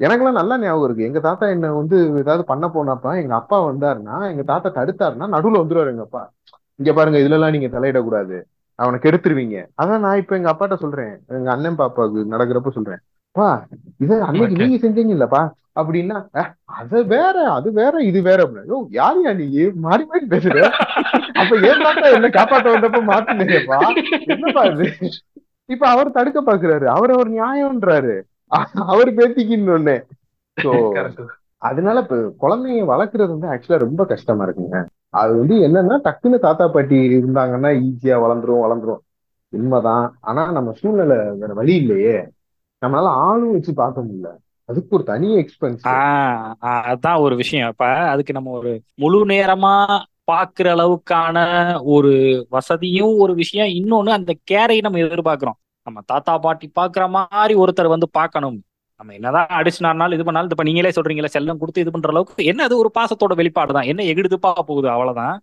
எனக்கெல்லாம் நல்லா ஞாபகம் இருக்கு. எங்க தாத்தா என்ன வந்து ஏதாவது பண்ண போனப்ப எங்க அப்பா வந்தாருன்னா எங்க தாத்தா தடுத்தாருன்னா நடுவுல வந்துருவாரு எங்க அப்பா இங்க பாருங்க இதுல எல்லாம் நீங்க தலையிடக்கூடாது அவனை கெடுத்துருவீங்க. அதான் நான் இப்ப எங்க அப்பாட்ட சொல்றேன். எங்க அண்ணன் பாப்பாவுக்கு நடக்கிறப்ப சொல்றேன். பா இத அன்னைக்கு. நீங்க செஞ்சீங்க இல்லப்பா அப்படின்னா "அஹ், அது வேற அது வேற இது வேற அப்படின்னா "யோவ், யார் யா நீ? மாறி மாறி பேசுற. அப்ப ஏன் தாத்தா என்ன காப்பாத்த வந்தப்ப மாத்தினேப்பா என்னப்பா இது? இப்ப அவர் தடுக்க பாக்குறாரு. அவர் அவர் நியாயம்ன்றாரு. அவர் பேத்திக்கின்னு சோ. அதனால இப்ப குழந்தைங்க வளர்க்கறது வந்து ஆக்சுவலா ரொம்ப கஷ்டமா இருக்குங்க. அது வந்து என்னன்னா டக்குன்னு தாத்தா பாட்டி இருந்தாங்கன்னா ஈஸியா வளர்ந்துரும் வளர்ந்துரும். உண்மைதான். ஆனா நம்ம சூழ்நிலை வேற வழி இல்லையே. நம்மளால ஆளும் வச்சு பார்க்க முடியல. அதுக்கு ஒரு தனி எக்ஸ்பென்ஸ் ஆஹ் அதான் ஒரு விஷயம். இப்ப அதுக்கு நம்ம ஒரு முழு நேரமா பாக்குற அளவுக்கான ஒரு வசதியும் ஒரு விஷயம். இன்னொன்னு அந்த கேரை நம்ம எதிர்பார்க்கிறோம். நம்ம தாத்தா பாட்டி பாக்குற மாதிரி ஒருத்தர் வந்து பார்க்கணும். நம்ம என்னதான் அடிச்சுனாலும் இது பண்ணாலும் இப்ப நீங்களே சொல்றீங்களா செல்லம் கொடுத்து இது பண்ற அளவுக்கு என்ன அது ஒரு பாசத்தோட வெளிப்பாடு தான் என்ன எகிடுதுப்பா போகுது அவ்வளவுதான்.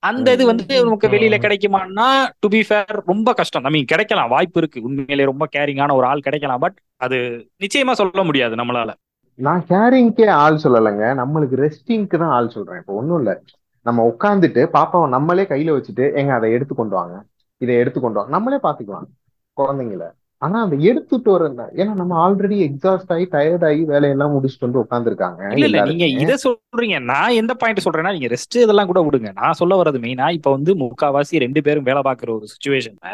அந்த இது வந்து நமக்கு வெளியில கிடைக்குமான்னா டு பி ஃபேர் ரொம்ப கஷ்டம். நம்ம கிடைக்கலாம். வாய்ப்பு இருக்கு. உண்மையிலே ரொம்ப கேரிங்கான ஒரு ஆள் கிடைக்கலாம். பட் அது நிச்சயமா சொல்ல முடியாது நம்மளால. நான் கேரிங்க்கே ஆள் சொல்லலைங்க. நம்மளுக்கு ரெஸ்டிங்க்கு தான் ஆள் சொல்றேன். இப்போ ஒண்ணும் இல்ல. நம்ம உட்காந்துட்டு பாப்பாவை நம்மளே கையில வச்சுட்டு எங்க அதை எடுத்து கொண்டு வாங்க. இதை எடுத்து கொண்டு வாங்க நம்மளே பாத்துக்கலாம். குழந்தைங்கள. ஆனா அந்த எடுத்துட்டு வர ஏன்னா நம்ம ஆல்ரெடி எக்ஸாஸ்ட் ஆகி டயர்ட் ஆகி வேலையெல்லாம் முடிச்சுட்டு வந்து உட்காந்துருக்காங்க இல்ல இல்ல நீங்க இத சொல்றீங்க. நான் எந்த பாயிண்ட் சொல்றேன்னா நீங்க ரெஸ்ட் இதெல்லாம் கூட விடுங்க. நான் சொல்ல வர்றது மெயினா இப்ப வந்து முக்காவாசி ரெண்டு பேரும் வேலை பார்க்குற ஒரு சுச்சுவேஷன்ல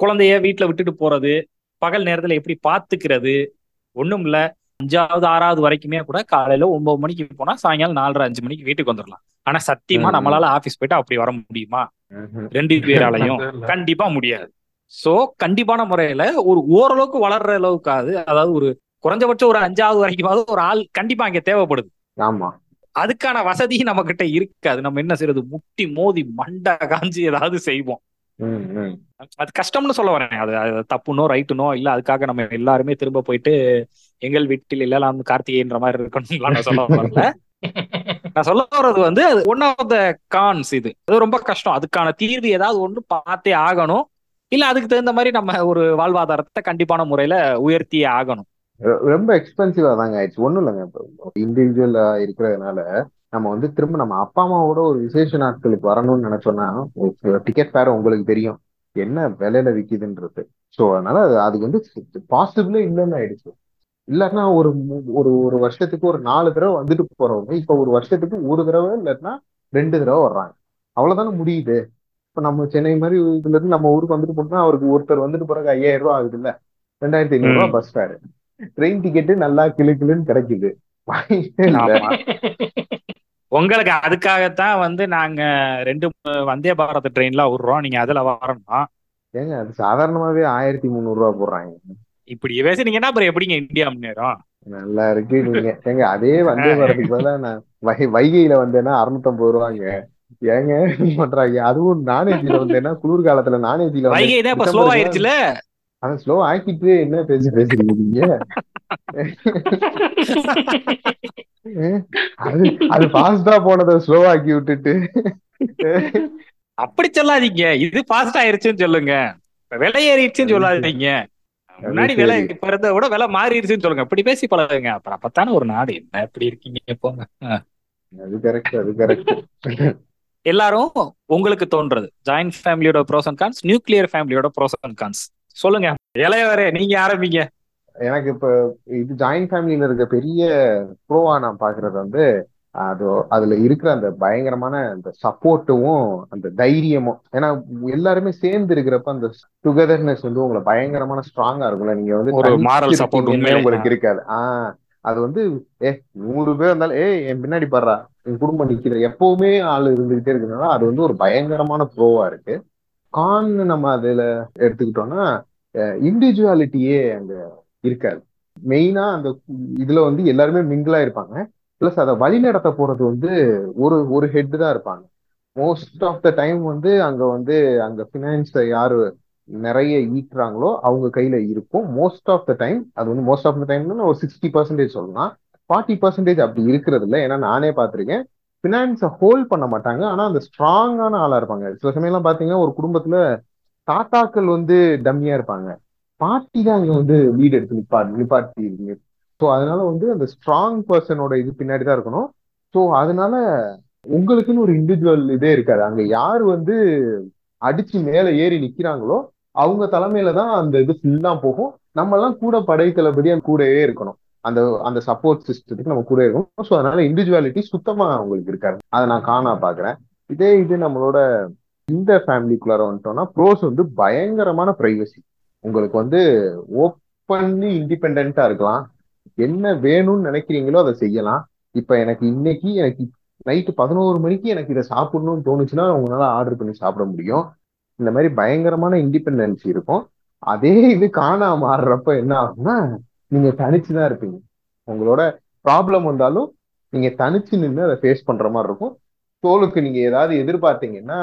குழந்தைய வீட்டுல விட்டுட்டு போறது பகல் நேரத்துல எப்படி பாத்துக்கிறது ஒண்ணும் இல்ல. அஞ்சாவது ஆறாவது வரைக்குமே கூட காலையில ஒன்பது மணிக்கு போனா சாயங்காலம் நாலரை அஞ்சு மணிக்கு வீட்டுக்கு வந்துடலாம் ஆனா சத்தியமா. நம்மளால ஆபீஸ் போயிட்டு அப்படி வர முடியுமா? ரெண்டு பேராலையும் கண்டிப்பா முடியாது. சோ கண்டிப்பான முறையில ஒரு ஓரளவுக்கு வளர்ற அளவுக்காவது அதாவது ஒரு குறைஞ்சபட்சம் ஒரு அஞ்சாவது வரைக்குமாவது ஒரு ஆள் கண்டிப்பா அங்க தேவைப்படுது. ஆமா. அதுக்கான வசதி நம்ம கிட்ட இருக்காது. நம்ம என்ன செய்யறது முட்டி மோதி மண்டை காஞ்சி ஏதாவது செய்வோம். அது கஷ்டம்னு சொல்ல வரேன். அது தப்புனோ ரைட்டுனோ இல்ல அதுக்காக நம்ம எல்லாருமே திரும்ப போயிட்டு எங்கள் வீட்டில் எல்லாம் கார்த்திகைன்ற மாதிரி இருக்கணும்லாம் நான் சொல்ல வரல. நான் சொல்ல வர்றது வந்து ஒன் ஆஃப் த கான்ஸ் இது. அது ரொம்ப கஷ்டம். அதுக்கான தீர்வு ஏதாவது ஒண்ணு பார்த்தே ஆகணும். இல்ல அதுக்கு தகுந்த மாதிரி நம்ம ஒரு வாழ்வாதாரத்தை கண்டிப்பான முறையில உயர்த்தியே ஆகணும். ரொம்ப எக்ஸ்பென்சிவா தாங்க ஆயிடுச்சு. ஒண்ணும் இல்லைங்க. இண்டிவிஜுவலா இருக்கிறதுனால நம்ம வந்து திரும்ப நம்ம அப்பா அம்மாவோட ஒரு விசேஷ நாட்களுக்கு வரணும்னு நினைச்சோம்னா டிக்கெட் பேர உங்களுக்கு தெரியும். என்ன விலையில விக்குதுன்றது. ஸோ அதனால அது அதுக்கு வந்து பாசிபிளே இல்லைன்னு ஆயிடுச்சு. இல்லைன்னா ஒரு ஒரு ஒரு வருஷத்துக்கு ஒரு நாலு தடவை வந்துட்டு போறவங்க இப்ப ஒரு வருஷத்துக்கு ஒரு தடவை இல்லைன்னா ரெண்டு தடவை வர்றாங்க. அவ்வளவுதானே முடியுது. இப்ப நம்ம சென்னை மாதிரி இதுல இருந்து நம்ம ஊருக்கு வந்துட்டு போனா அவருக்கு ஒருத்தர் வந்துட்டு போறதுக்கு ஐயாயிரம் ரூபாய் ஆகுது இல்ல ரெண்டாயிரத்தி ஐநூறு ரூபாய் ம். பஸ் ஃபேர் ட்ரெயின் டிக்கெட்டு நல்லா கிளு கிளுன்னு கிடைக்குது. உங்களுக்கு அதுக்காகத்தான் வந்து நாங்க ரெண்டு வந்தே பாரத் ட்ரெயின்ல விடுறோம். நீங்க அதுல வரணும்? ஏங்க அது சாதாரணமாவே ஆயிரத்தி முந்நூறு ரூபாய் போடுறாங்க. இப்படி பேசுனீங்கன்னா அப்புறம் எப்படிங்க இந்தியா முன்னேறும்? நல்லா இருக்கு நீங்க. ஏங்க அதே வந்தே பாரத்துக்கு பதிலா நான் வை வைகையில வந்தேன்னா அறுநூத்தம்பது ரூபாங்க. ஏங்க பண்றாங்க? அதுவும் நானேஜில வந்தேன்னா குளிர்காலத்துல நானேஜில வைகை தான் இப்ப ஸ்லோ ஆயிருச்சுல? அவன் ஸ்லோ ஆக்கிட்டு என்ன பேசி பேசுறீங்க அது அது ஃபாஸ்டா போனதை ஸ்லோ ஆக்கி விட்டுட்டு. அப்படி சொல்லாதீங்க. இது ஃபாஸ்ட் ஆயிருச்சுன்னு சொல்லுங்க. விலை ஏறிடுச்சுன்னு சொல்லாதீங்க. முன்னாடி விலை. இப்ப இருந்த விட விலை மாறிடுச்சுன்னு சொல்லுங்க. இப்படி பேசி பழகுங்க. அப்புறம் அப்பத்தானே ஒரு நாடு. என்ன எப்படி இருக்கீங்க போங்க. அது கரெக்ட் அது கரெக்ட் எல்லாரும் உங்களுக்கு தோன்றது. ஜாயின்ட் ஃபேமிலியோட ப்ரோஸ் அண்ட் கான்ஸ் நியூக்ளியர் ஃபேமிலியோட ப்ரோஸ் அண்ட் கான்ஸ் சொல்லுங்க. இளையவரே நீங்க ஆரம்பிங்க. எனக்கு இப்ப இது ஜாயிண்ட் ஃபேமிலியில இருக்க பெரிய ப்ரோவா நான் பாக்குறது வந்து அது அதுல இருக்கிற அந்த பயங்கரமான அந்த சப்போர்ட்டும் அந்த தைரியமும். ஏன்னா எல்லாருமே சேர்ந்து இருக்கிறப்ப அந்த டுகெதர்னஸ் வந்து உங்களை பயங்கரமான ஸ்ட்ராங்கா இருக்கும்ல. நீங்க வந்து. உங்களுக்கு இருக்காது. ஆஹ் அது வந்து ஏ நூறு பேர் இருந்தாலும் ஏ என் பின்னாடி பாடுறா என் குடும்பம் நிக்கிற எப்பவுமே ஆள் இருந்துகிட்டே இருக்கிறதுனால அது வந்து ஒரு பயங்கரமான ப்ரோவா இருக்கு. கான் நம்ம அதுல எடுத்துக்கிட்டோம்னா இண்டிவிஜுவாலிட்டியே அங்க இருக்காது. மெயினா அந்த இதுல வந்து எல்லாருமே மிங்கிளா இருப்பாங்க. பிளஸ் அதை வழி நடத்த போறது வந்து ஒரு ஒரு ஹெட் தான் இருப்பாங்க. மோஸ்ட் ஆஃப் த டைம் வந்து அங்க வந்து அங்க பினான்ஸ் யாரு நிறைய ஈட்டுறாங்களோ அவங்க கையில இருக்கும். மோஸ்ட் ஆஃப் த டைம் அது வந்து மோஸ்ட் ஆஃப் த டைம்னா ஒரு சிக்ஸ்டி பர்சன்டேஜ் சொல்லலாம். ஃபார்ட்டி பர்சன்டேஜ் அப்படி இருக்கிறது இல்லை. ஏன்னா நானே பார்த்திருக்கேன். ஃபினான்ஸை ஹோல்ட் பண்ண மாட்டாங்க. ஆனால் அந்த ஸ்ட்ராங்கான ஆளாக இருப்பாங்க. சில சமயம்லாம் பார்த்தீங்கன்னா ஒரு குடும்பத்தில் தாத்தாக்கள் வந்து டம்மியாக இருப்பாங்க. பாட்டி தான் இங்கே வந்து லீட் எடுத்து நிப்பா நிப்பாட்டி ஸோ அதனால வந்து அந்த ஸ்ட்ராங் பர்சனோட இது பின்னாடி தான் இருக்கணும். ஸோ அதனால உங்களுக்குன்னு ஒரு இண்டிவிஜுவல் இதே இருக்காது. அங்கே யார் வந்து அடிச்சு மேலே ஏறி நிற்கிறாங்களோ அவங்க தலைமையில தான் அந்த இது ஃபுல்லா போகும். நம்ம எல்லாம் கூட படை தளபதி அந்த கூடவே இருக்கணும். அந்த அந்த சப்போர்ட் சிஸ்டத்துக்கு நம்ம கூட இருக்கணும். ஸோ அதனால இண்டிவிஜுவாலிட்டி சுத்தமா அவங்களுக்கு இருக்காது. அதை நான் காணா பாக்குறேன். இதே இது நம்மளோட இந்த ஃபேமிலிக்குள்ளார வந்துட்டோம்னா ப்ரோஸ் வந்து பயங்கரமான பிரைவசி உங்களுக்கு வந்து ஓப்பன்லி இண்டிபெண்டா இருக்கலாம். என்ன வேணும்னு நினைக்கிறீங்களோ அதை செய்யலாம். இப்ப எனக்கு இன்னைக்கு எனக்கு நைட்டு பதினோரு மணிக்கு எனக்கு இதை சாப்பிடணும்னு தோணுச்சுன்னா உங்களால ஆர்டர் பண்ணி சாப்பிட முடியும். இந்த மாதிரி பயங்கரமான இண்டிபெண்டன்சி இருக்கும். அதே இது காணாம மாறுறப்ப என்ன ஆகும்னா நீங்க தனிச்சுதான் இருப்பீங்க. உங்களோட ப்ராப்ளம் வந்தாலும் நீங்க தனிச்சு நின்று அதை ஃபேஸ் பண்ற மாதிரி இருக்கும். தோலுக்கு நீங்க ஏதாவது எதிர்பார்த்தீங்கன்னா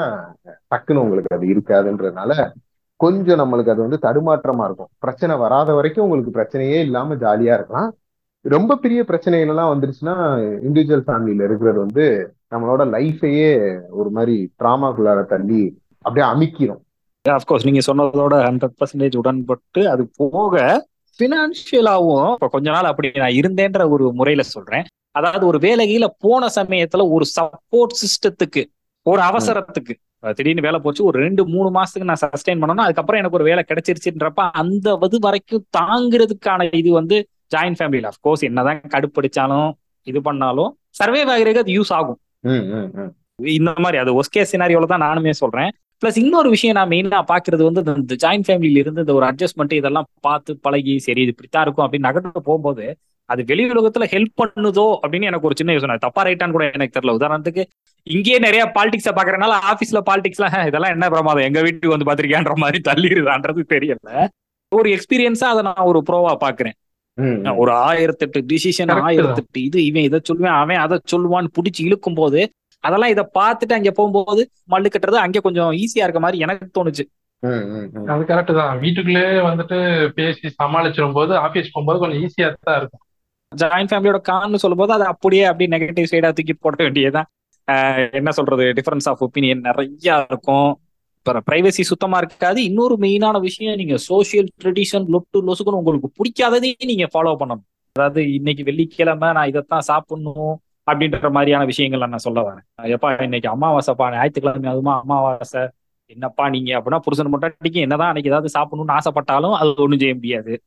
டக்குன்னு உங்களுக்கு அது இருக்காதுன்றதுனால கொஞ்சம் நம்மளுக்கு அது வந்து தடுமாற்றமா இருக்கும். பிரச்சனை வராத வரைக்கும் உங்களுக்கு பிரச்சனையே இல்லாம ஜாலியா இருக்கலாம். ரொம்ப பெரிய பிரச்சனைகள் எல்லாம் வந்துருச்சுன்னா இண்டிவிஜுவல் ஃபேமிலியில இருக்கிறது வந்து நம்மளோட லைஃபையே ஒரு மாதிரி ட்ராமாக்குள்ளார தள்ளி அப்படியே அமிக்கிறோம் அஃப்கோர்ஸ் நீங்க சொன்னதோட ஹண்ட்ரட் பர்சன்டேஜ் உடன்பட்டு அது போக பினான்சியலாவும் இப்ப கொஞ்ச நாள் அப்படி நான் இருந்தேன்ற ஒரு முறையில சொல்றேன். அதாவது ஒரு வேலையில போன சமயத்துல ஒரு சப்போர்ட் சிஸ்டத்துக்கு ஒரு அவசரத்துக்கு. திடீர்னு வேலை போச்சு ஒரு ரெண்டு மூணு மாசத்துக்கு நான் சஸ்டெயின் பண்ணணும் அதுக்கப்புறம் எனக்கு ஒரு வேலை கிடைச்சிருச்சுன்றப்ப அந்த இது வரைக்கும் தாங்கிறதுக்கான இது வந்து ஜாயின்ட் ஃபேமிலியில் அஃப்கோர்ஸ் என்னதான் கடுப்படிச்சாலும் இது பண்ணாலும் சர்வே ஆகிறதுக்கு அது யூஸ் ஆகும். இந்த மாதிரி அது ஒஸ்கே சினாரியோல தான் நானுமே சொல்றேன். பிளஸ் இன்னொரு விஷயம் நான் மெயினா பாக்குறது வந்து இந்த ஜாயின்ட் ஃபேமிலியில இருந்து இந்த ஒரு அட்ஜஸ்ட்மெண்ட் இதெல்லாம் பார்த்து பழகி சரி இது இப்படித்தான் இருக்கும் அப்படின்னு நகர்ந்து போகும்போது அது வெளி உலகத்துல ஹெல்ப் பண்ணுதோ அப்படின்னு எனக்கு ஒரு சின்ன யோசனை. தப்பா ரைட்டான்னு கூட எனக்கு தெரியல. உதாரணத்துக்கு இங்கேயே நிறைய பாலிடிக்ஸ பாக்குறதுனால ஆபீஸ்ல பாலிடிக்ஸ்லாம் இதெல்லாம் என்ன பிரமாதம்? எங்க வீட்டுக்கு வந்து பாத்திருக்கியான்ற மாதிரி தள்ளிடுதான்றது தெரியல. ஒரு எக்ஸ்பீரியன்ஸா அதை நான் ஒரு ப்ரோவா பாக்குறேன். ஒரு ஆயிரத்தெட்டு டிசிஷன். ஆயிரத்தெட்டு இது இவன் இதை சொல்லுவேன் அவன் அதை சொல்லுவான்னு பிடிச்சி இழுக்கும் போது அதெல்லாம் இதை பார்த்துட்டு அங்க போகும்போது மல்லு கட்டுறது அங்க கொஞ்சம் ஈஸியா இருக்க மாதிரி எனக்கு தோணுச்சு. அது கரெக்ட் தான். வீட்டுக்குள்ளே வந்துட்டு பேசி சமாளிச்சிடும் போது ஆபீஸ் போகும்போது கொஞ்சம் ஈஸியா தான் இருக்கும். ஜாயின்ட் ஃபேமிலியோட கான்னு சொல்லும்போது அது அப்படியே அப்படியே நெகட்டிவ் சைடா தூக்கி போட வேண்டியதுதான். என்ன சொல்றது? டிஃபரன்ஸ் ஆஃப் ஒப்பீனியன் நிறைய இருக்கும். இப்போ பிரைவசி சுத்தமா இருக்காது. இன்னொரு மெயினான விஷயம் நீங்க சோஷியல் ட்ரெடிஷன் லொட்டு லொசுக்குன்னு உங்களுக்கு பிடிக்காததையும் நீங்க ஃபாலோ பண்ணணும். அதாவது இன்னைக்கு வெள்ளிக்கிழமை நான் இதைத்தான் சாப்பிடணும். அப்படின்ற மாதிரியான விஷயங்கள் நான் சொல்ல வரேன். எப்பா இன்னைக்கு அமாவாசைப்பா ஞாயிற்றுக்கிழமை அதுமா அமாவாசை. என்னப்பா நீங்க? அப்படின்னா புருஷன் மட்டும் என்னதான் அன்னைக்கு ஏதாவது சாப்பிடணும்னு ஆசைப்பட்டாலும் அது ஒண்ணும் செய்ய முடியாது.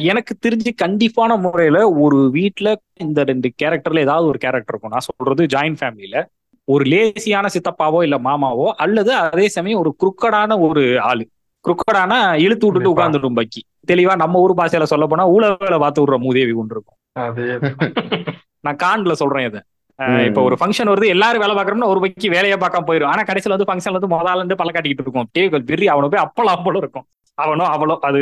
எனக்கு தெரிஞ்சு கண்டிப்பான முறையில ஒரு வீட்ல இந்த ரெண்டு கேரக்டர்ல ஏதாவது ஒரு கேரக்டர் இருக்கும். நான் சொல்றது ஜாயின்ட் ஃபேமிலியில ஒரு லேசியான சித்தப்பாவோ இல்ல மாமாவோ அல்லது அதே சமயம் ஒரு குறுக்கடான ஒரு ஆளு. குறுக்கடான இழுத்து விட்டுட்டு கண்டிப்பா. உட்கார்ந்துடும் பக்கி. தெளிவா நம்ம ஊர் பாஷையில சொல்ல போனா ஊழ வேலை பார்த்து விடுற மூதேவி ஒன்று இருக்கும். அது நான் கான்ல சொல்றேன் இதை. இப்ப ஒரு ஃபங்க்ஷன் வருது எல்லாரும் வேலை பாக்குறோம்னா ஒரு பக்கி வேலையை பார்க்காம போயிடும் ஆனா கடைசியில வந்து ஃபங்க்ஷன்ல வந்து முதல்ல இருந்து பல்ல காட்டிக்கிட்டு இருக்கும். டேபிள் பெரிய அவனை போய் அப்பளம் அப்பளம் இருக்கும். அவனோ அவளோ அது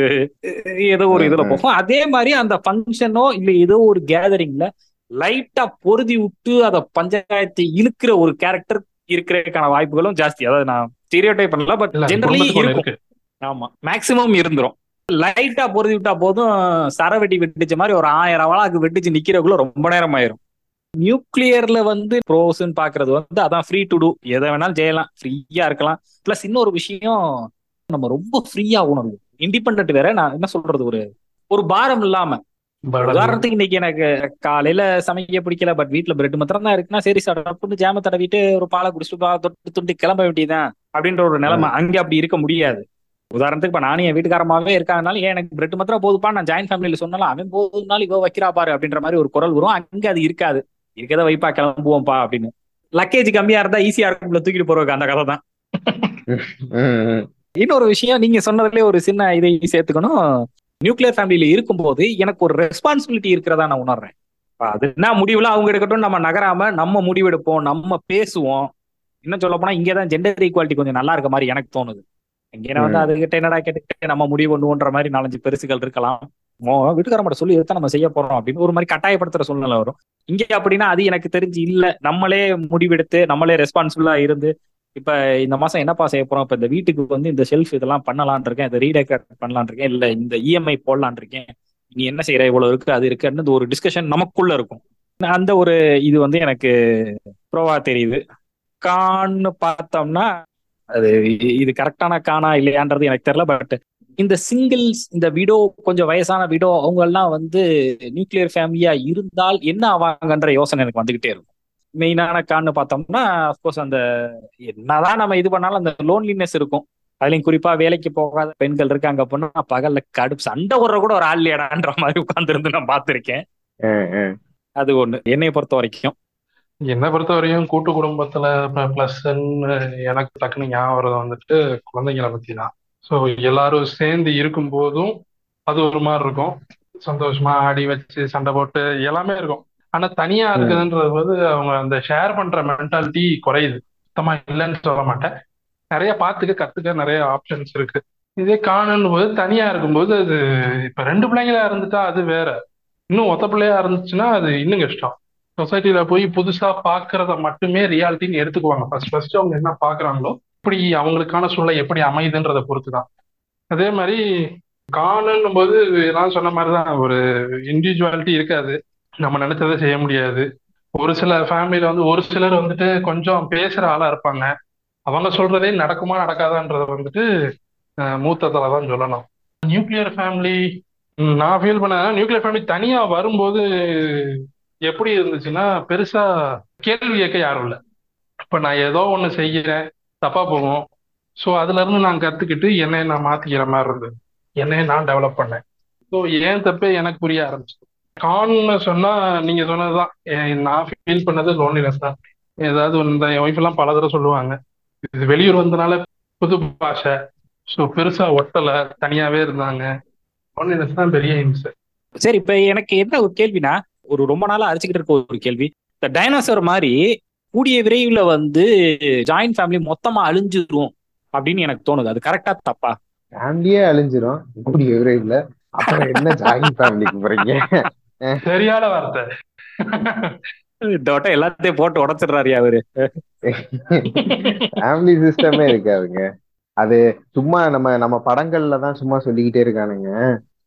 ஏதோ ஒரு இதுல. போகும். அதே மாதிரி அந்த ஃபங்க்ஷனோ இல்ல ஏதோ ஒரு கேதரிங்ல லைட்டா பொருதி விட்டு அத பஞ்சாயத்தை இழுக்கிற ஒரு கேரக்டர் இருக்கிறதுக்கான வாய்ப்புகளும் ஜாஸ்தி. அதாவது நான் ஸ்டீரியோ டைப் பண்ணல பட் ஜென்ரலி இருக்கும். இருக்கு. ஆமா. மேக்சிமம் இருந்துரும். லைட்டா பொருதி விட்டா போதும் சரவெட்டி வெட்டிச்ச மாதிரி ஒரு ஆயிரம் வளாக்கு வெட்டிச்சு நிக்கிறதுக்குள்ள ரொம்ப நேரம் ஆயிரும். நியூக்ளியர்ல வந்து ப்ரோஸ்ன்னு பாக்குறது வந்து அதான் ஃப்ரீ டு டூ எதை வேணாலும் செய்யலாம் ஃப்ரீயா இருக்கலாம். பிளஸ் இன்னொரு விஷயம் நம்ம ரொம்ப ஃப்ரீயா உணர்வோம். இண்டிபெண்ட் வேற நான் என்ன சொல்றது ஒரு ஒரு பாரம் இல்லாம. உதாரணத்துக்கு இன்னைக்கு எனக்கு காலையில சமைக்க பிடிக்கல பட் வீட்ல பிரெட் மாத்திரம் தான் இருக்குன்னா சரி சார் புட்டு ஜாம தடவிட்டு ஒரு பாலை குடிச்சிட்டு தொட்டு துண்டு கிளம்ப வேண்டியதுதான் அப்படின்ற ஒரு நிலைமை. அங்க அப்படி இருக்க முடியாது. உதாரணத்துக்கு இப்ப நானும் என் வீட்டுக்காரமாவே இருக்காங்கனால ஏன் எனக்கு பிரெட் மாத்திரம் போதுப்பா? நான் ஜாயின்ட் ஃபேமிலியில சொன்னாலும் அவன் போதுனாலும் இவ வைக்கிறா பாரு அப்படின்ற மாதிரி ஒரு குரல் வரும். அங்க அது இருக்காது. இருக்கத வைப்பா கிளம்புவோம்ப்பா அப்படின்னு. லக்கேஜ் கம்மியா இருந்தா ஈஸியா இருக்கும்ல தூக்கிட்டு போறதுக்கு அந்த கதை தான். இன்னொரு விஷயம் நீங்க சொன்னதுலயே ஒரு சின்ன இதை சேர்த்துக்கணும். நியூக்ளியர் ஃபேமிலியில இருக்கும்போது எனக்கு ஒரு ரெஸ்பான்சிபிலிட்டி இருக்கிறதா நான் உணர்றேன். இப்ப அதுனா முடிவுல அவங்க எடுக்கட்டும் நம்ம நகராம நம்ம முடிவெடுப்போம் நம்ம பேசுவோம். இன்னும் சொல்ல போனா இங்கதான் ஜெண்டர் ஈக்குவாலிட்டி கொஞ்சம் நல்லா இருக்க மாதிரி எனக்கு தோணுது. இங்கே வந்து. அதுகிட்ட என்னடா கேட்டு நம்ம முடிவு பண்ணுவோன்ற மாதிரி நாலஞ்சு பெருசுகள் இருக்கலாம். மோ வீட்டுக்கார மட்டும் சொல்லி இதைத்தான் நம்ம செய்ய போறோம் அப்படின்னு ஒரு மாதிரி கட்டாயப்படுத்துற சூழ்நிலை வரும். இங்க அப்படின்னா அது எனக்கு தெரிஞ்சு இல்ல. நம்மளே முடிவெடுத்து நம்மளே ரெஸ்பான்சிபிளா இருந்து இப்ப இந்த மாசம் என்னப்பா செய்ய போறோம்? இப்ப இந்த வீட்டுக்கு வந்து இந்த ஷெல்ஃப் இதெல்லாம் பண்ணலான் இருக்கேன். இதை ரீடெக்கரேட் பண்ணலான் இருக்கேன். இல்ல இந்த இஎம்ஐ போடலான் இருக்கேன். நீ என்ன செய்யற? இவ்வளவு இருக்கு அது இருக்குன்னு ஒரு டிஸ்கஷன் நமக்குள்ள இருக்கும். அந்த ஒரு இது வந்து எனக்கு ப்ரோவா தெரியுது. கான்னு பார்த்தோம்னா அது இது கரெக்டான கானா இல்லையான்றது எனக்கு தெரியல பட் இந்த சிங்கிள்ஸ் இந்த விடோ கொஞ்சம் வயசான விடோ அவங்க எல்லாம் வந்து நியூக்ளியர் ஃபேமிலியா இருந்தால் என்ன ஆவாங்கன்ற யோசனை எனக்கு வந்துகிட்டே இருக்கும். மெயினான கான்னு பார்த்தோம்னா அஃப்கோர்ஸ் அந்த என்னதான் நம்ம இது பண்ணாலும் அந்த லோன்லினஸ் இருக்கும். அதுலயும் குறிப்பா வேலைக்கு போகாத பெண்கள் இருக்காங்க அப்படின்னா பகல்ல கடுப்பு சண்டை போடுற கூட ஒரு ஆள் இல்லையாடான்ற மாதிரி உட்கார்ந்து நான் பார்த்திருக்கேன். அது ஒண்ணு. என்னைய பொறுத்த வரைக்கும். என்னை பொறுத்தவரையும் கூட்டு குடும்பத்துல பிளஸ் எனக்கு டக்குன்னு ஞாபகம் வர்றது வந்துட்டு குழந்தைங்களை பத்தி தான் ஸோ எல்லாரும் சேர்ந்து இருக்கும் போதும் அது ஒரு மாதிரி இருக்கும். சந்தோஷமா ஆடி வச்சு சண்டை போட்டு எல்லாமே இருக்கும். ஆனா தனியா. இருக்குதுன்றது போது அவங்க அந்த ஷேர் பண்ற மென்டாலிட்டி குறையுது. சுத்தமா இல்லைன்னு சொல்ல மாட்டேன். நிறைய பார்த்துக்க கத்துக்க நிறைய ஆப்ஷன்ஸ் இருக்கு. இதே காணுன்னு போது தனியா இருக்கும்போது அது இப்ப ரெண்டு பிள்ளைங்களா இருந்துட்டா அது வேற. இன்னும் ஒத்த பிள்ளையா இருந்துச்சுன்னா அது இன்னும் கஷ்டம். சொசைட்டில போய் புதுசா பாக்குறத மட்டுமே ரியாலிட்டின்னு எடுத்துக்குவாங்க. ஃபர்ஸ்ட் ஃபர்ஸ்ட் அவங்க என்ன பாக்குறாங்களோ இப்படி அவங்களுக்கான சூழ்நிலை எப்படி அமையுதுன்றத பொறுத்துதான். அதே மாதிரி காணுன்னும் போது நான் சொன்ன மாதிரிதான் ஒரு இண்டிவிஜுவாலிட்டி இருக்காது. நம்ம நினைச்சதை செய்ய முடியாது. ஒரு சில ஃபேமிலியில வந்து ஒரு சிலர் வந்துட்டு கொஞ்சம் பேசுற ஆளா இருப்பாங்க. அவங்க சொல்றதே நடக்குமா நடக்காதான்றத வந்துட்டு அஹ், மூத்த தான் சொல்லணும் நியூக்ளியர் ஃபேமிலி நான் ஃபீல் பண்ண நியூக்ளியர் ஃபேமிலி தனியா வரும்போது எப்படி இருந்துச்சுன்னா பெருசா கேள்வி கேட்க யாரும் இல்லை. இப்ப நான் ஏதோ ஒண்ணு செய்கிறேன் தப்பா போகும். ஸோ அதுல இருந்து நான் கத்துக்கிட்டு என்னை நான் மாத்திக்கிற மாதிரி இருந்தது. என்னைய நான் டெவலப் பண்ணேன். ஸோ ஏன் தப்பே எனக்கு புரிய ஆரம்பிச்சு கான்னு சொன்னா நீங்க சொன்னதுதான். நான் ஃபீல் பண்ணது லோன்லினஸ் தான். ஏதாவது இந்த என் ஒய்ஃப் எல்லாம் பல தடவை சொல்லுவாங்க. இது வெளியூர் வந்தனால புது பாஷை. ஸோ பெருசா ஒட்டல. தனியாவே இருந்தாங்க. லோன்லினஸ் தான் பெரிய ஹிம்ஸ் சரி இப்ப எனக்கு என்ன ஒரு கேள்வினா ஒரு ரொம்ப நாளா அடிச்சுக்கிட்டு இருக்க ஒரு கேள்வி. இந்த டைனோசர் மாதிரி கூடிய விரைவில் வந்து ஜாயிண்ட் ஃபேமிலி மொத்தமா அழிஞ்சிரும் அப்படின்னு எனக்கு தோணுது. அது கரெக்டா தப்பா? ஃபேமிலியே அழிஞ்சிரும். கூடிய விரைவில். அப்புறம் என்ன ஜாயிண்ட் ஃபேமிலிக்கு போறீங்க? சரியான வார்த்தை. இந்த வட்டம் எல்லாத்தையும் போட்டு உடச்சிடுறாரு அவரு. ஃபேமிலி சிஸ்டமே இருக்காதுங்க. அது சும்மா நம்ம நம்ம படங்கள்ல தான் சும்மா சொல்லிக்கிட்டே இருக்கானுங்க.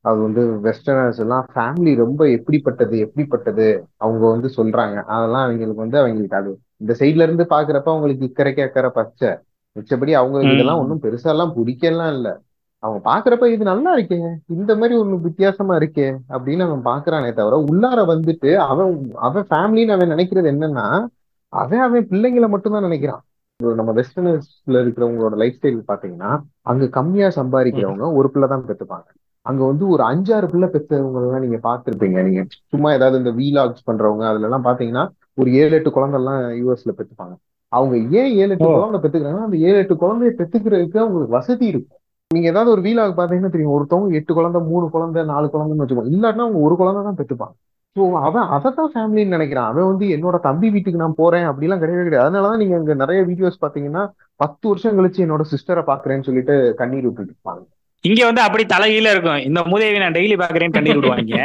அது வந்து வெஸ்டர்னர்ஸ் எல்லாம் ஃபேமிலி ரொம்ப எப்படிப்பட்டது எப்படிப்பட்டது அவங்க வந்து சொல்றாங்க. அதெல்லாம் அவங்களுக்கு வந்து அவங்களுக்கு அது இந்த சைட்ல இருந்து பாக்குறப்ப அவங்களுக்கு இக்கரைக்கு அக்கறை பச்சை. மிச்சபடி அவங்களுக்கு. இதெல்லாம் ஒன்றும் பெருசா எல்லாம் பிடிக்கலாம் இல்ல. அவங்க பாக்குறப்ப இது நல்லா இருக்கே இந்த மாதிரி ஒண்ணு வித்தியாசமா இருக்கே அப்படின்னு அவன் பாக்குறானே தவிர உள்ளார வந்துட்டு அவன் அவன் ஃபேமிலின்னு அவன் நினைக்கிறது என்னன்னா அவன் அவன் பிள்ளைங்களை மட்டும்தான் நினைக்கிறான். நம்ம வெஸ்டர்னர்ஸ்ல இருக்கிறவங்களோட லைஃப் ஸ்டைல் பாத்தீங்கன்னா அங்க கம்மியா சம்பாதிக்கிறவங்க ஒரு பிள்ளை தான் பெத்துப்பாங்க. அங்க வந்து ஒரு அஞ்சாறு பிள்ளை பெற்றவங்க எல்லாம் நீங்க பார்த்திருப்பீங்க. நீங்க சும்மா ஏதாவது இந்த வீலாக்ஸ் பண்றவங்க அதுல எல்லாம் பாத்தீங்கன்னா ஒரு ஏழு எட்டு குழந்தை எல்லாம் யூஎஸ்ல பெத்துப்பாங்க. அவங்க ஏன் ஏழு எட்டு. குழந்தை பெத்துக்கிறாங்கன்னா அந்த ஏழு எட்டு குழந்தைய பெத்துக்கிறதுக்கு அவங்களுக்கு வசதி இருக்கும். நீங்க ஏதாவது ஒரு வீலாக் பாத்தீங்கன்னா தெரியும் ஒருத்தவங்க எட்டு குழந்தை மூணு குழந்தை நாலு குழந்தைன்னு வச்சுக்கோங்க. இல்லாட்டினா அவங்க ஒரு குழந்தை தான் பெத்துப்பாங்க. ஸோ அவன் அதைத்தான் ஃபேமிலின்னு நினைக்கிறான். அவன் வந்து என்னோட தம்பி வீட்டுக்கு நான் போறேன். அப்படிலாம் கிடையவே கிடையாது. அதனாலதான் நீங்க அங்க நிறைய வீடியோஸ் பாத்தீங்கன்னா பத்து வருஷம் கழிச்சு என்னோட சிஸ்டரை பாக்குறேன்னு சொல்லிட்டு கண்ணீர் விட்டுட்டு இருப்பாங்க. இங்க வந்து அப்படி தலைகீழ இருக்கும். இந்த மூதேவி நான் டெய்லி பாக்குறேன்னு கண்ணீர் விடுவாங்க.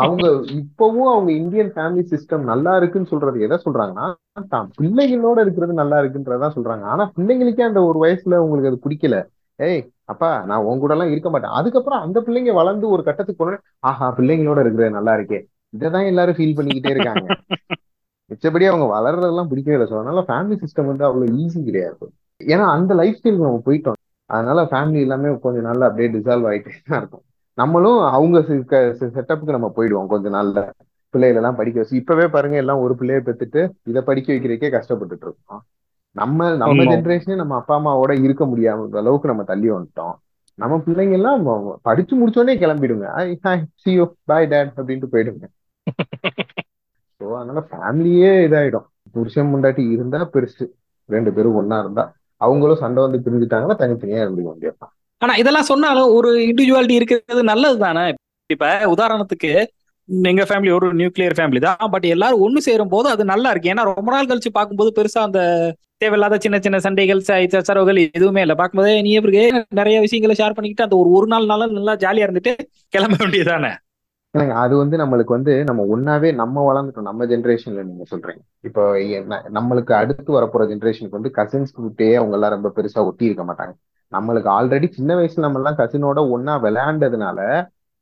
அவங்க இப்பவும் அவங்க இந்தியன் ஃபேமிலி சிஸ்டம் நல்லா இருக்குன்னு சொல்றது எதை சொல்றாங்கன்னா தான் பிள்ளைகளோட இருக்கிறது நல்லா இருக்குன்றதான் சொல்றாங்க. ஆனா பிள்ளைங்களுக்கே அந்த ஒரு வயசுல உங்களுக்கு அது பிடிக்கல. ஏய் அப்பா நான் உன் கூட எல்லாம் இருக்க மாட்டேன். அதுக்கப்புறம் அந்த பிள்ளைங்க வளர்ந்து ஒரு கட்டத்துக்கு போன ஆஹா பிள்ளைங்களோட இருக்கிறது நல்லா இருக்கே. இதைதான் எல்லாரும் ஃபீல் பண்ணிக்கிட்டே இருக்காங்க. மிச்சபடி அவங்க வளர்றதெல்லாம் பிடிக்கவே இல்லை. ஸோ அதனால ஃபேமிலி சிஸ்டம் வந்து அவ்வளவு ஈஸி கிடையாது. ஏன்னா அந்த லைஃப் ஸ்டைல் நம்ம போயிட்டோம். அதனால ஃபேமிலி எல்லாமே கொஞ்சம் நாள்ல அப்படியே டிசால்வ் ஆயிட்டே தான் இருக்கும். நம்மளும் அவங்க செட்டப்புக்கு நம்ம போயிடுவோம் கொஞ்ச நாள்ல. பிள்ளைகள் எல்லாம் படிக்க வச்சு இப்பவே பாருங்க எல்லாம் ஒரு பிள்ளைய பெத்துட்டு இதை படிக்க வைக்கிறதுக்கே கஷ்டப்பட்டுட்டு இருக்கோம். நம்ம நம்ம. ஜென்ரேஷனே நம்ம அப்பா அம்மாவோட இருக்க முடியாம அளவுக்கு நம்ம தள்ளி வந்துட்டோம். நம்ம பிள்ளைங்க எல்லாம் படிச்சு முடிச்சோடனே கிளம்பிடுங்க. சியோ பாய் டேட் அப்படின்ட்டு போயிடுங்க. ஸோ அதனால ஃபேமிலியே இதாயிடும். புருஷன் முண்டாட்டி இருந்தா பெருசு. ரெண்டு பேரும் ஒண்ணா இருந்தா. அவங்களும் சண்டை வந்து பிரிஞ்சுட்டாங்கன்னா தனித்தனியா இருந்துக்க முடியும் ஆனா இதெல்லாம் சொன்னாலும் ஒரு இண்டிவிஜுவாலிட்டி இருக்கிறது நல்லது தானே இப்ப உதாரணத்துக்கு எங்க ஃபேமிலி ஒரு நியூக்ளியர் ஃபேமிலி தான். பட் எல்லாரும் ஒண்ணு சேரும் போது அது நல்லா இருக்கு. ஏன்னா ரொம்ப நாள் கழிச்சு பார்க்கும்போது பெருசா அந்த தேவையில்லாத சின்ன சின்ன சண்டைகள் ச- சச்சரவுகள் எதுவுமே இல்லை. பார்க்கும்போதே நீ எப்படி நிறைய விஷயங்களை ஷேர் பண்ணிக்கிட்டு அந்த ஒரு ஒரு நாள் நாளும் நல்லா ஜாலியா இருந்துட்டு கிளம்ப வேண்டியதானே ஏங்க, அது வந்து நம்மளுக்கு வந்து நம்ம ஒன்னாவே நம்ம வளர்ந்துட்டோம். நம்ம ஜென்ரேஷன்ல நீங்க சொல்றீங்க. இப்போ நம்மளுக்கு அடுத்து வரப்போற ஜென்ரேஷனுக்கு வந்து கசின்ஸ் கிட்டே அவங்க எல்லாம் ரொம்ப பெருசா ஒட்டி இருக்க மாட்டாங்க. நம்மளுக்கு ஆல்ரெடி சின்ன வயசுல நம்ம எல்லாம் கசினோட ஒன்னா விளையாண்டதுனால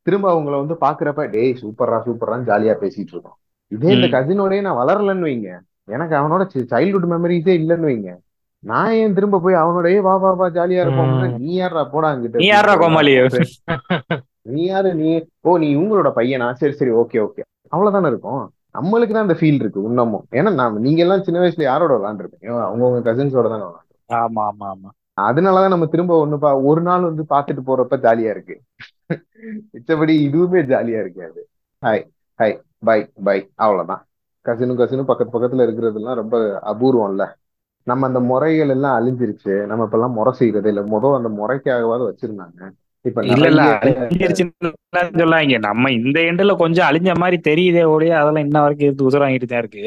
திரும்ப அவங்கள வந்து பாக்குறப்ப டேய் சூப்பரா சூப்பரான்னு ஜாலியா பேசிட்டு இருக்கோம். இதே இந்த. கசினோடய நான் வளரலன்னு வைங்க. எனக்கு அவனோட சைல்ட்ஹுட் மெமரிஸே இல்லைன்னு வைங்க. நான் ஏன் திரும்ப போய் அவனோட "ஏய், வா வா வா ஜாலியா இருப்போம். நீ யாரா போடா அங்கிட்டு நீ யாரா கோமாளி நீ யாரு? நீ ஓ நீ உங்களோட பையனா? சரி சரி ஓகே ஓகே. அவ்வளவுதானே இருக்கும். நம்மளுக்கு தான் அந்த ஃபீல் இருக்கு இன்னமும் ஏன்னா நான் நீங்க எல்லாம் சின்ன வயசுல யாரோட விளாண்டுருப்பீங்க அவங்கவுங்க கசின்ஸோட தானே விளாண்டு ஆமா ஆமா ஆமா. அதனாலதான் நம்ம திரும்ப ஒண்ணு பா ஒரு நாள் வந்து பாத்துட்டு போறப்ப ஜாலியா இருக்கு. மிச்சபடி இதுவுமே ஜாலியா இருக்காது. ஹாய் ஹாய் பை பை அவ்வளவுதான். கசினும் கசினும் பக்கத்து பக்கத்துல இருக்கிறதெல்லாம் ரொம்ப அபூர்வம்ல. நம்ம அந்த முறைகள் எல்லாம் அழிஞ்சிருச்சு. நம்ம இப்ப எல்லாம் முறை செய்யறது இல்ல. முதல் அந்த முறைக்காகவாது வச்சிருந்தாங்க. சொல்லாங்க நம்ம இந்த எண்டுல கொஞ்சம் அழிஞ்ச மாதிரி தெரியுதே ஒழிய அதெல்லாம் இன்ன வரைக்கும் இருந்து உசுர வாங்கிட்டு தான் இருக்கு.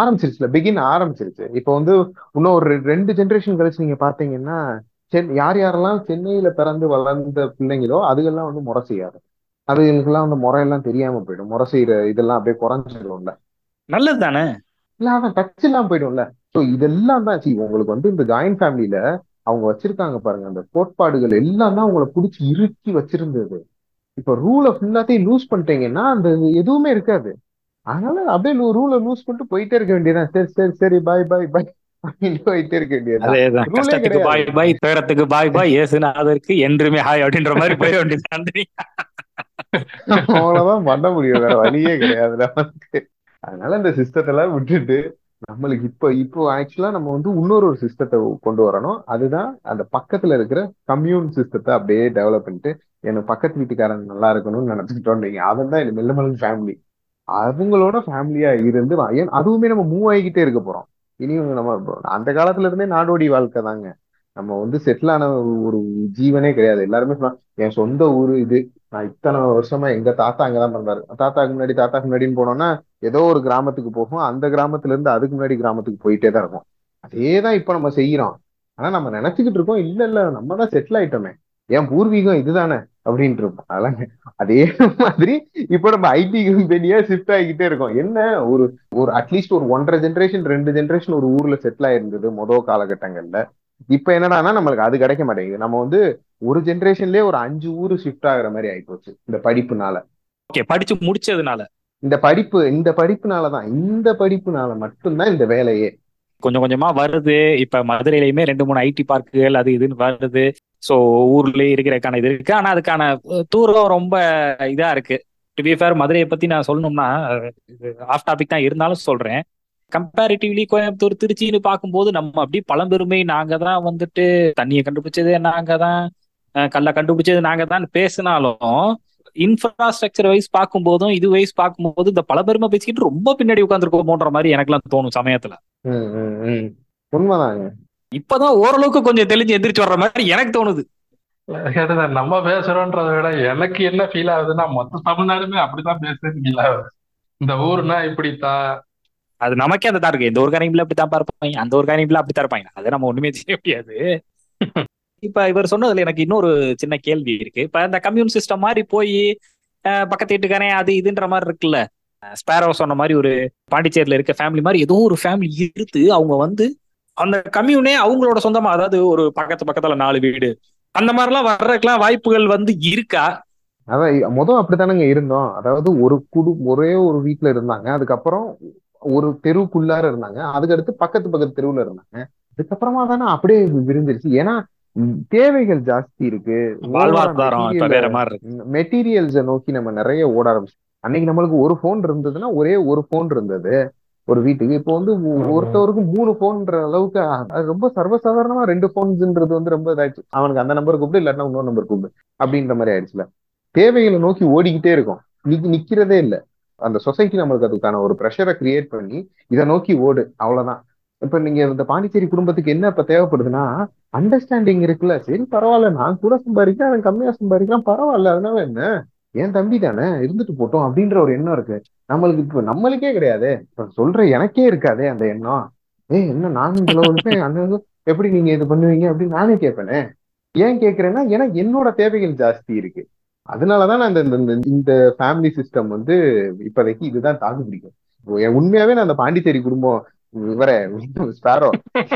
ஆரம்பிச்சிருச்சுல பிகின் ஆரம்பிச்சிருச்சு. இப்போ வந்து இன்னும் ஒரு ரெண்டு ஜெனரேஷன் கழிச்சு நீங்க பாத்தீங்கன்னா சென் யார் யாரெல்லாம் சென்னையில பிறந்து வளர்ந்த பிள்ளைங்களோ அதுகெல்லாம் வந்து முறை செய்யாது. அதுகளுக்கெல்லாம் வந்து முறையெல்லாம் தெரியாம போயிடும். முறை செய்யற இதெல்லாம் அப்படியே குறைஞ்சிடும்ல. நல்லது தானே இல்ல அதான் டச் இல்லாம போயிடும்ல. ஸோ இதெல்லாம் தான் see, உங்களுக்கு வந்து இந்த ஜாயிண்ட் ஃபேமிலியில அவங்க வச்சிருக்காங்க பாருங்க அந்த கோட்பாடுகள் எல்லாம் தான் உங்களை பிடிச்சி இறுக்கி வச்சிருந்தது. இப்ப ரூலை ஃபுல்லாத்தையும் லூஸ் பண்ணிட்டீங்கன்னா அந்த எதுவுமே இருக்காது. அதனால அப்படியே ரூலை லூஸ் பண்ணிட்டு போயிட்டே இருக்க வேண்டியதுதான். சரி சரி சரி பாய் பாய் பாய் போயிட்டே இருக்க கஷ்டத்துக்கு பாய் பாய் துயரத்துக்கு பாய் பாய் ஏசுநாதருக்கு என்றுமே ஹாய் அப்படின்ற மாதிரி போய் வேண்டியது அவ்வளவுதான் பண்ண முடியும். வேற வழியே கிடையாது அதனால இந்த சிஸ்டத்தை எல்லாம் விட்டுட்டு நம்மளுக்கு இப்போ இப்போ ஆக்சுவலா நம்ம வந்து இன்னொரு ஒரு சிஸ்டத்தை கொண்டு வரணும். அதுதான் அந்த பக்கத்துல இருக்கிற கம்யூன் சிஸ்டத்தை அப்படியே டெவலப் பண்ணிட்டு எனக்கு பக்கத்து வீட்டுக்காரன் நல்லா இருக்கணும்னு நினைச்சுக்கிட்டோம் நீங்க அவன் தான் மெல்ல மெல்ல ஃபேமிலி அவங்களோட ஃபேமிலியா இருந்து ஏன் அதுவுமே நம்ம மூவ் ஆகிக்கிட்டே இருக்க போறோம். இனியும் நம்ம அந்த காலத்துல இருந்தே நாடோடி வாழ்க்கை தாங்க. நம்ம வந்து செட்டில் ஆன ஒரு ஜீவனே கிடையாது. எல்லாருமே சொல்லுவாங்க, என் சொந்த ஊரு இது. நான் இத்தனை வருஷமா எங்க தாத்தா அங்கதான் பிறந்தாரு. தாத்தாக்கு முன்னாடி தாத்தாக்கு முன்னாடின்னு போனோம்னா ஏதோ ஒரு கிராமத்துக்கு போகும். அந்த கிராமத்துல இருந்து அதுக்கு முன்னாடி கிராமத்துக்கு போயிட்டே தான் இருக்கும். அதேதான் இப்ப நம்ம செய்யறோம். ஆனா நம்ம நினைச்சுக்கிட்டு இருக்கோம் இல்ல இல்ல நம்ம தான் செட்டில் ஆயிட்டோமே. என் பூர்வீகம் இதுதானே அப்படின்ட்டு இருப்போம். அதெல்லாம் அதே மாதிரி இப்ப நம்ம ஐடி கம்பெனியா ஷிஃப்ட் ஆகிக்கிட்டே இருக்கோம். என்ன? ஒரு ஒரு அட்லீஸ்ட் ஒரு ஒன்றரை ஜென்ரேஷன் ரெண்டு ஜென்ரேஷன் ஒரு ஊர்ல செட்டில் ஆயிருந்தது மொத காலகட்டங்கள்ல. இப்ப என்னடான்னா நம்மளுக்கு அது கிடைக்க மாட்டேங்குது. நம்ம வந்து ஒரு ஜென்ரேஷன்லயே ஒரு அஞ்சு ஊரு ஷிஃப்ட் ஆகுற மாதிரி ஆயிப்போச்சு இந்த படிப்புனால. ஓகே படிச்சு முடிச்சதுனால. இந்த படிப்பு இந்த படிப்புனாலதான் இந்த படிப்புனால மட்டும்தான் இந்த வேலையே. கொஞ்சம் கொஞ்சமா வருது. இப்ப மதுரையிலயுமே ரெண்டு மூணு ஐடி பார்க்குகள் அது இதுன்னு வருது. சோ ஊர்லயே இருக்கிறதுக்கான இது இருக்கு. ஆனா அதுக்கான தூரம் ரொம்ப இதா இருக்கு. டு பி ஃபேர் மதுரையை பத்தி நான் சொல்லணும்னா ஆஃப் டாபிக் தான் இருந்தாலும் சொல்றேன். கம்பேரிட்டிவ்லி கோயம்புத்தூர் திருச்சின்னு பார்க்கும்போது நம்ம அப்படி பழம்பெருமை நாங்க தான் வந்துட்டு தண்ணியை கண்டுபிடிச்சது நாங்க தான் கல்லை கண்டுபிடிச்சது நாங்க தான் பேசினாலும் இன்ஃப்ராஸ்ட்ரக்சர் வைஸ் பார்க்கும்போதும் இது வைஸ் பார்க்கும்போது இந்த பழம்பெருமை பேசிக்கிட்டு ரொம்ப பின்னாடி உட்காந்துருக்கோமோன்ற மாதிரி எனக்குலாம் தோணும் சமயத்துல. ம், ம், ம். உண்மைதாங்க. இப்பதான் ஓரளவுக்கு கொஞ்சம் தெளிஞ்சு எந்திரிச்சு வர்ற மாதிரி எனக்கு தோணுது. நம்ம பேசுறோன்றதை விட எனக்கு என்ன ஃபீல் ஆகுதுன்னா மொத்த தமிழ்நாடுமே அப்படிதான் பேசுறேன்னு ஃபீல் ஆகுது. இந்த ஊர்னா இப்படித்தான் அது நமக்கே அந்த தான் இருக்கு. இந்த ஒரு காரியங்கள அப்படித்தான் இருப்பாங்க அந்த ஒரு காரியங்கள அப்படித்தான் இருப்பாங்க. அதை நம்ம ஒண்ணுமே செய்ய முடியாது. இப்ப இவர் சொன்னதுல எனக்கு இன்னொரு சின்ன கேள்வி இருக்கு. இப்ப இந்த கம்யூன் சிஸ்டம் மாதிரி போய் பக்கத்து வீட்டுக்காரன் அது இதுன்ற மாதிரி இருக்குல்ல. ஸ்பேரோ சொன்ன மாதிரி ஒரு பாண்டிச்சேரியில இருக்க ஃபேமிலி மாதிரி ஏதோ ஒரு ஃபேமிலி இருந்து அவங்க வந்து அந்த கம்யூனே அவங்களோட சொந்தமா அதாவது ஒரு பக்கத்து பக்கத்துல நாலு வீடு அந்த மாதிரிலாம் வர்றதுக்கெல்லாம் வாய்ப்புகள் வந்து இருக்கா? அதான் மொதல் அப்படித்தானங்க இருந்தோம். அதாவது ஒரு குடு ஒரே ஒரு வீட்ல இருந்தாங்க. அதுக்கப்புறம் ஒரு தெருவுக்குள்ளார இருந்தாங்க. அதுக்கடுத்து பக்கத்து பக்கத்து தெருவுல இருந்தாங்க. அதுக்கப்புறமா தானே அப்படியே விரிஞ்சிருச்சு. ஏன்னா தேவைகள் ஜாஸ்தி இருக்கு. மெட்டீரியல்ஸை நோக்கி நம்ம நிறைய ஓட ஆரம்பிச்சோம் அன்னைக்கு நம்மளுக்கு ஒரு ஃபோன் இருந்ததுன்னா ஒரே ஒரு ஃபோன் இருந்தது. ஒரு வீட்டுக்கு. இப்போ வந்து ஒருத்தவருக்கு மூணு போன்ற அளவுக்கு அது ரொம்ப சர்வசாதாரணமா ரெண்டு போன்ஸ்ன்றது வந்து ரொம்ப இதாயிடுச்சு. அவனுக்கு அந்த நம்பர் கூப்பிடு இல்லாட்டினா இன்னொரு நம்பர் கூப்பிடு அப்படின்ற மாதிரி ஆயிடுச்சுல. தேவைகளை நோக்கி ஓடிக்கிட்டே இருக்கும். நிக்க நிக்கிறதே இல்ல. அந்த சொசைட்டி நம்மளுக்கு அதுக்கான ஒரு ப்ரெஷரை கிரியேட் பண்ணி இதை நோக்கி ஓடு. அவ்வளவுதான். இப்ப நீங்க இந்த பாண்டிச்சேரி குடும்பத்துக்கு என்ன இப்ப தேவைப்படுதுன்னா அண்டர்ஸ்டாண்டிங் இருக்குல்ல. சரி பரவாயில்ல நான் கூட சம்பாதிக்கிறேன் அவன் கம்மியா சம்பாதிக்கிறான் பரவாயில்ல அதனால என்ன? என் தம்பி தானே இருந்துட்டு போட்டோம் அப்படின்ற ஒரு எண்ணம் இருக்கு. நம்மளுக்கு இப்ப நம்மளுக்கே கிடையாது. இப்ப சொல்ற எனக்கே இருக்காதே அந்த எண்ணம். ஏய் என்ன நானும் இவ்வளவு இருப்பேன் அந்த எப்படி நீங்க இது பண்ணுவீங்க அப்படின்னு நானே கேட்பேனே. ஏன் கேக்குறேன்னா ஏன்னா என்னோட தேவைகள் ஜாஸ்தி இருக்கு. அதனாலதான் நான் இந்த இந்த- இந்த- இந்த ஃபேமிலி சிஸ்டம் வந்து இப்போதைக்கு இதுதான் தாக்கு பிடிக்கும் என் உண்மையாவே நான் அந்த பாண்டிச்சேரி குடும்பம் இவர ஸ்பாரோ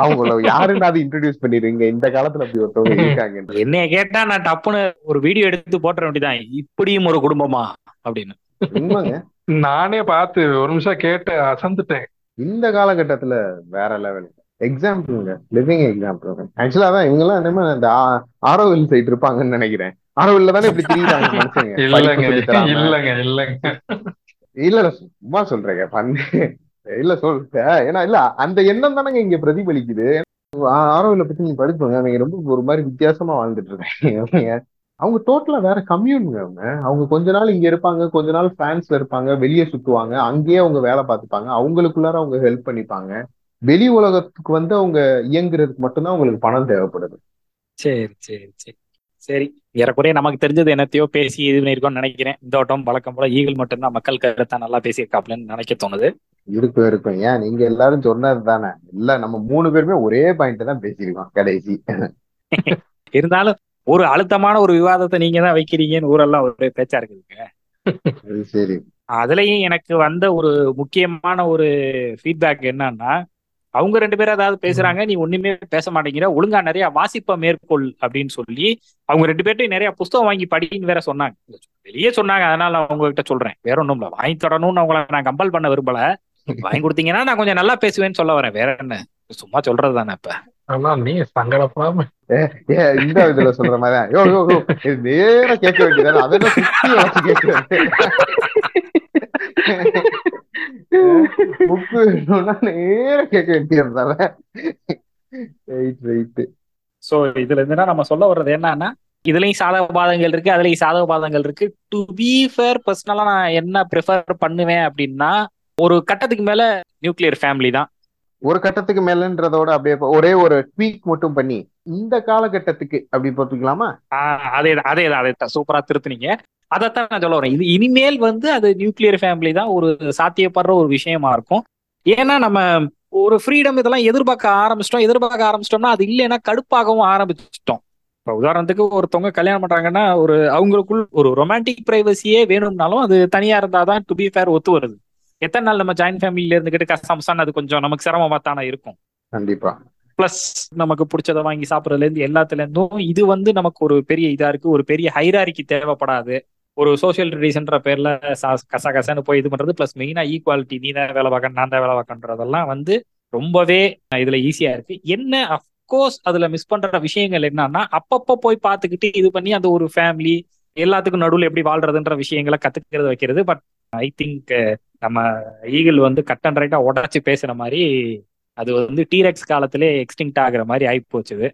அவங்கள யாருன்னு அது இன்ட்ரடியூஸ் பண்ணிடுங்க. இந்த காலத்துல அப்படி ஒருத்தவங்க இருக்காங்க என்னைய கேட்டா நான் டப்புன்னு ஒரு வீடியோ எடுத்து போட்டுற வேண்டியதான் இப்படியும் ஒரு குடும்பமா? அப்படின்னு. உண்மைங்க. நானே பார்த்து ஒரு நிமிஷம் கேட்டு அசந்துட்டேன். இந்த காலகட்டத்துல வேற லெவல் எக்ஸாம்பிளுங்க லிவிங் எக்ஸாம்பிள் ஆக்சுவலா தான் இவங்க எல்லாம் என்னமோ இந்த ஆரோவில் சைடு இருப்பாங்கன்னு நினைக்கிறேன். ஆரோவில்ல தானே இப்படி திரியுறாங்க மனுஷங்க. இல்லங்க. இல்லங்க இல்லங்க. இல்ல இல்ல. சும்மா சொல்றேங்க. பண்ணு இல்ல சொல். ஏன்னா இல்ல அந்த எண்ணம் தானங்க இங்க பிரதிபலிக்குது. ஆரோவில பத்தி நீங்க படிப்போங்க அவங்க ரொம்ப ஒரு மாதிரி வித்தியாசமா வாழ்ந்துட்டு இருக்காங்க. அவங்க அவங்க டோட்டலா வேற கம்யூனுங்க அவங்க. அவங்க கொஞ்ச நாள் இங்க இருப்பாங்க கொஞ்ச நாள் பிரான்ஸ்ல இருப்பாங்க வெளியே சுத்துவாங்க அங்கேயே அவங்க வேலை பார்த்துப்பாங்க. அவங்களுக்குள்ளார அவங்க ஹெல்ப் பண்ணிப்பாங்க. வெளி உலகத்துக்கு வந்து அவங்க இயங்குறதுக்கு மட்டும்தான் அவங்களுக்கு பணம் தேவைப்படுது. சரி சரி சரி. சரி ஏறக்குறைய நமக்கு தெரிஞ்சது என்னத்தையோ பேசி இது பண்ணியிருக்கோம்னு நினைக்கிறேன். இந்த வட்டம் வழக்கம் போல ஈகிள் மட்டும்தான் மக்கள் கருத்தா நல்லா பேசியிருக்காப்லன்னு நினைக்க தோணுது. இருக்கும் இருக்கும் ஏன்? நீங்க எல்லாரும் சொன்னது தானே இல்ல நம்ம மூணு பேருமே ஒரே பாயிண்ட் தான் பேசியிருக்கோம் கடைசி. இருந்தாலும் ஒரு அழுத்தமான ஒரு விவாதத்தை நீங்க தான் வைக்கிறீங்கன்னு ஊரெல்லாம் ஒரு பேச்சா இருக்குதுங்க சரி. அதுலயும் எனக்கு வந்த ஒரு முக்கியமான ஒரு ஃபீட்பேக் என்னன்னா அவங்க ரெண்டு பேரும் ஏதாவது பேசுறாங்க நீ ஒண்ணுமே பேச மாட்டேங்கிற ஒழுங்கா நிறைய வாசிப்ப மேற்கொள் அப்படின்னு சொல்லி அவங்க ரெண்டு பேர்ட்டையும் நிறைய புஸ்தகம் வாங்கி படின்னு வேற சொன்னாங்க. வெளியே சொன்னாங்க அதனால நான் உங்ககிட்ட சொல்றேன். வேற ஒண்ணும் இல்ல வாங்கி தரணும்னு அவங்கள நான் கம்பல் பண்ண விரும்பல. வாங்கி கொடுத்தீங்கன்னா நான் கொஞ்சம் நல்லா பேசுவேன்னு சொல்ல வரேன். வேற என்ன? சும்மா சொல்றது தானே இப்ப? ஆனா நீ சங்கடப்படாம. ஏ இந்த இதுல சொல்ற மாதிரி யோ யோ யோ இது நேரா கேட்க வேண்டியதானே அதெல்லாம் புக்கு வேணும்னா கேட்க ரைட் ரைட் சோ இதுல இருந்துன்னா நம்ம சொல்ல வர்றது என்னன்னா இதுலயும் சாதக பாதங்கள் இருக்கு அதுலயும் சாதக பாதங்கள் இருக்கு டு பி ஃபேர் பர்சனலா நான் என்ன ப்ரிஃபர் பண்ணுவேன் அப்படின்னா ஒரு கட்டத்துக்கு மேல நியூக்ளியர் ஃபேமிலி தான். ஒரு கட்டத்துக்கு மேலன்றதோட அப்படியே ஒரே ஒரு ட்வீக் மட்டும் பண்ணி இந்த காலகட்டத்துக்கு அப்படி பார்த்துக்கலாமா அதே தான், அதே தான், அதே தான். சூப்பரா திருத்துனீங்க. அதைத்தான் நான் சொல்ல வரேன். இது இனிமேல் வந்து அது நியூக்ளியர் ஃபேமிலி தான் ஒரு சாத்தியப்படுற ஒரு விஷயமா இருக்கும். ஏன்னா நம்ம ஒரு ஃப்ரீடம் இதெல்லாம் எதிர்பார்க்க ஆரம்பிச்சிட்டோம். எதிர்பார்க்க ஆரம்பிச்சிட்டோம்னா அது இல்லைன்னா கடுப்பாகவும் ஆரம்பிச்சிட்டோம். இப்போ உதாரணத்துக்கு ஒருத்தவங்க கல்யாணம் பண்றாங்கன்னா ஒரு அவங்களுக்குள் ஒரு ரொமான்டிக் பிரைவசியே வேணும்னாலும் அது தனியா இருந்தாதான் டு பி ஃபேர் ஒத்து வருது. எத்தனை நாள் நம்ம ஜாயின்ட் ஃபேமிலியில இருந்துகிட்டு கசம்சான் அது கொஞ்சம் நமக்கு சிரமமா தானே இருக்கும். கண்டிப்பா. பிளஸ் நமக்கு பிடிச்சத வாங்கி சாப்பிட்றதுல இருந்து எல்லாத்துல இருந்தும் இது வந்து நமக்கு ஒரு பெரிய இதா இருக்கு. ஒரு பெரிய ஹைராரிக்கு தேவைப்படாது. ஒரு சோஷியல் ட்ரெடிஷன்ற பேர்ல கச கசன்னு போய் இது பண்றது. பிளஸ் மெயினா ஈக்குவாலிட்டி நீ தான் வேலை பார்க்க நான் தான் வேலை பார்க்கன்றதெல்லாம் வந்து ரொம்பவே இதுல ஈஸியா இருக்கு. என்ன அஃப்கோர்ஸ் அதுல மிஸ் பண்ற விஷயங்கள் என்னன்னா அப்பப்போ போய் பார்த்துக்கிட்டு இது பண்ணி அந்த ஒரு ஃபேமிலி எல்லாத்துக்கும் நடுவில் எப்படி வாழ்றதுன்ற விஷயங்களை கத்துக்கிறது வைக்கிறது. பட் ஐ திங்க் நம்ம ஈகிள் வந்து கட் அண்ட் ரைட்டா உடச்சு பேசுற மாதிரி அது வந்து டீரெக்ஸ் காலத்திலே எக்ஸ்டிங்ட் ஆகுற மாதிரி ஆகி போச்சுது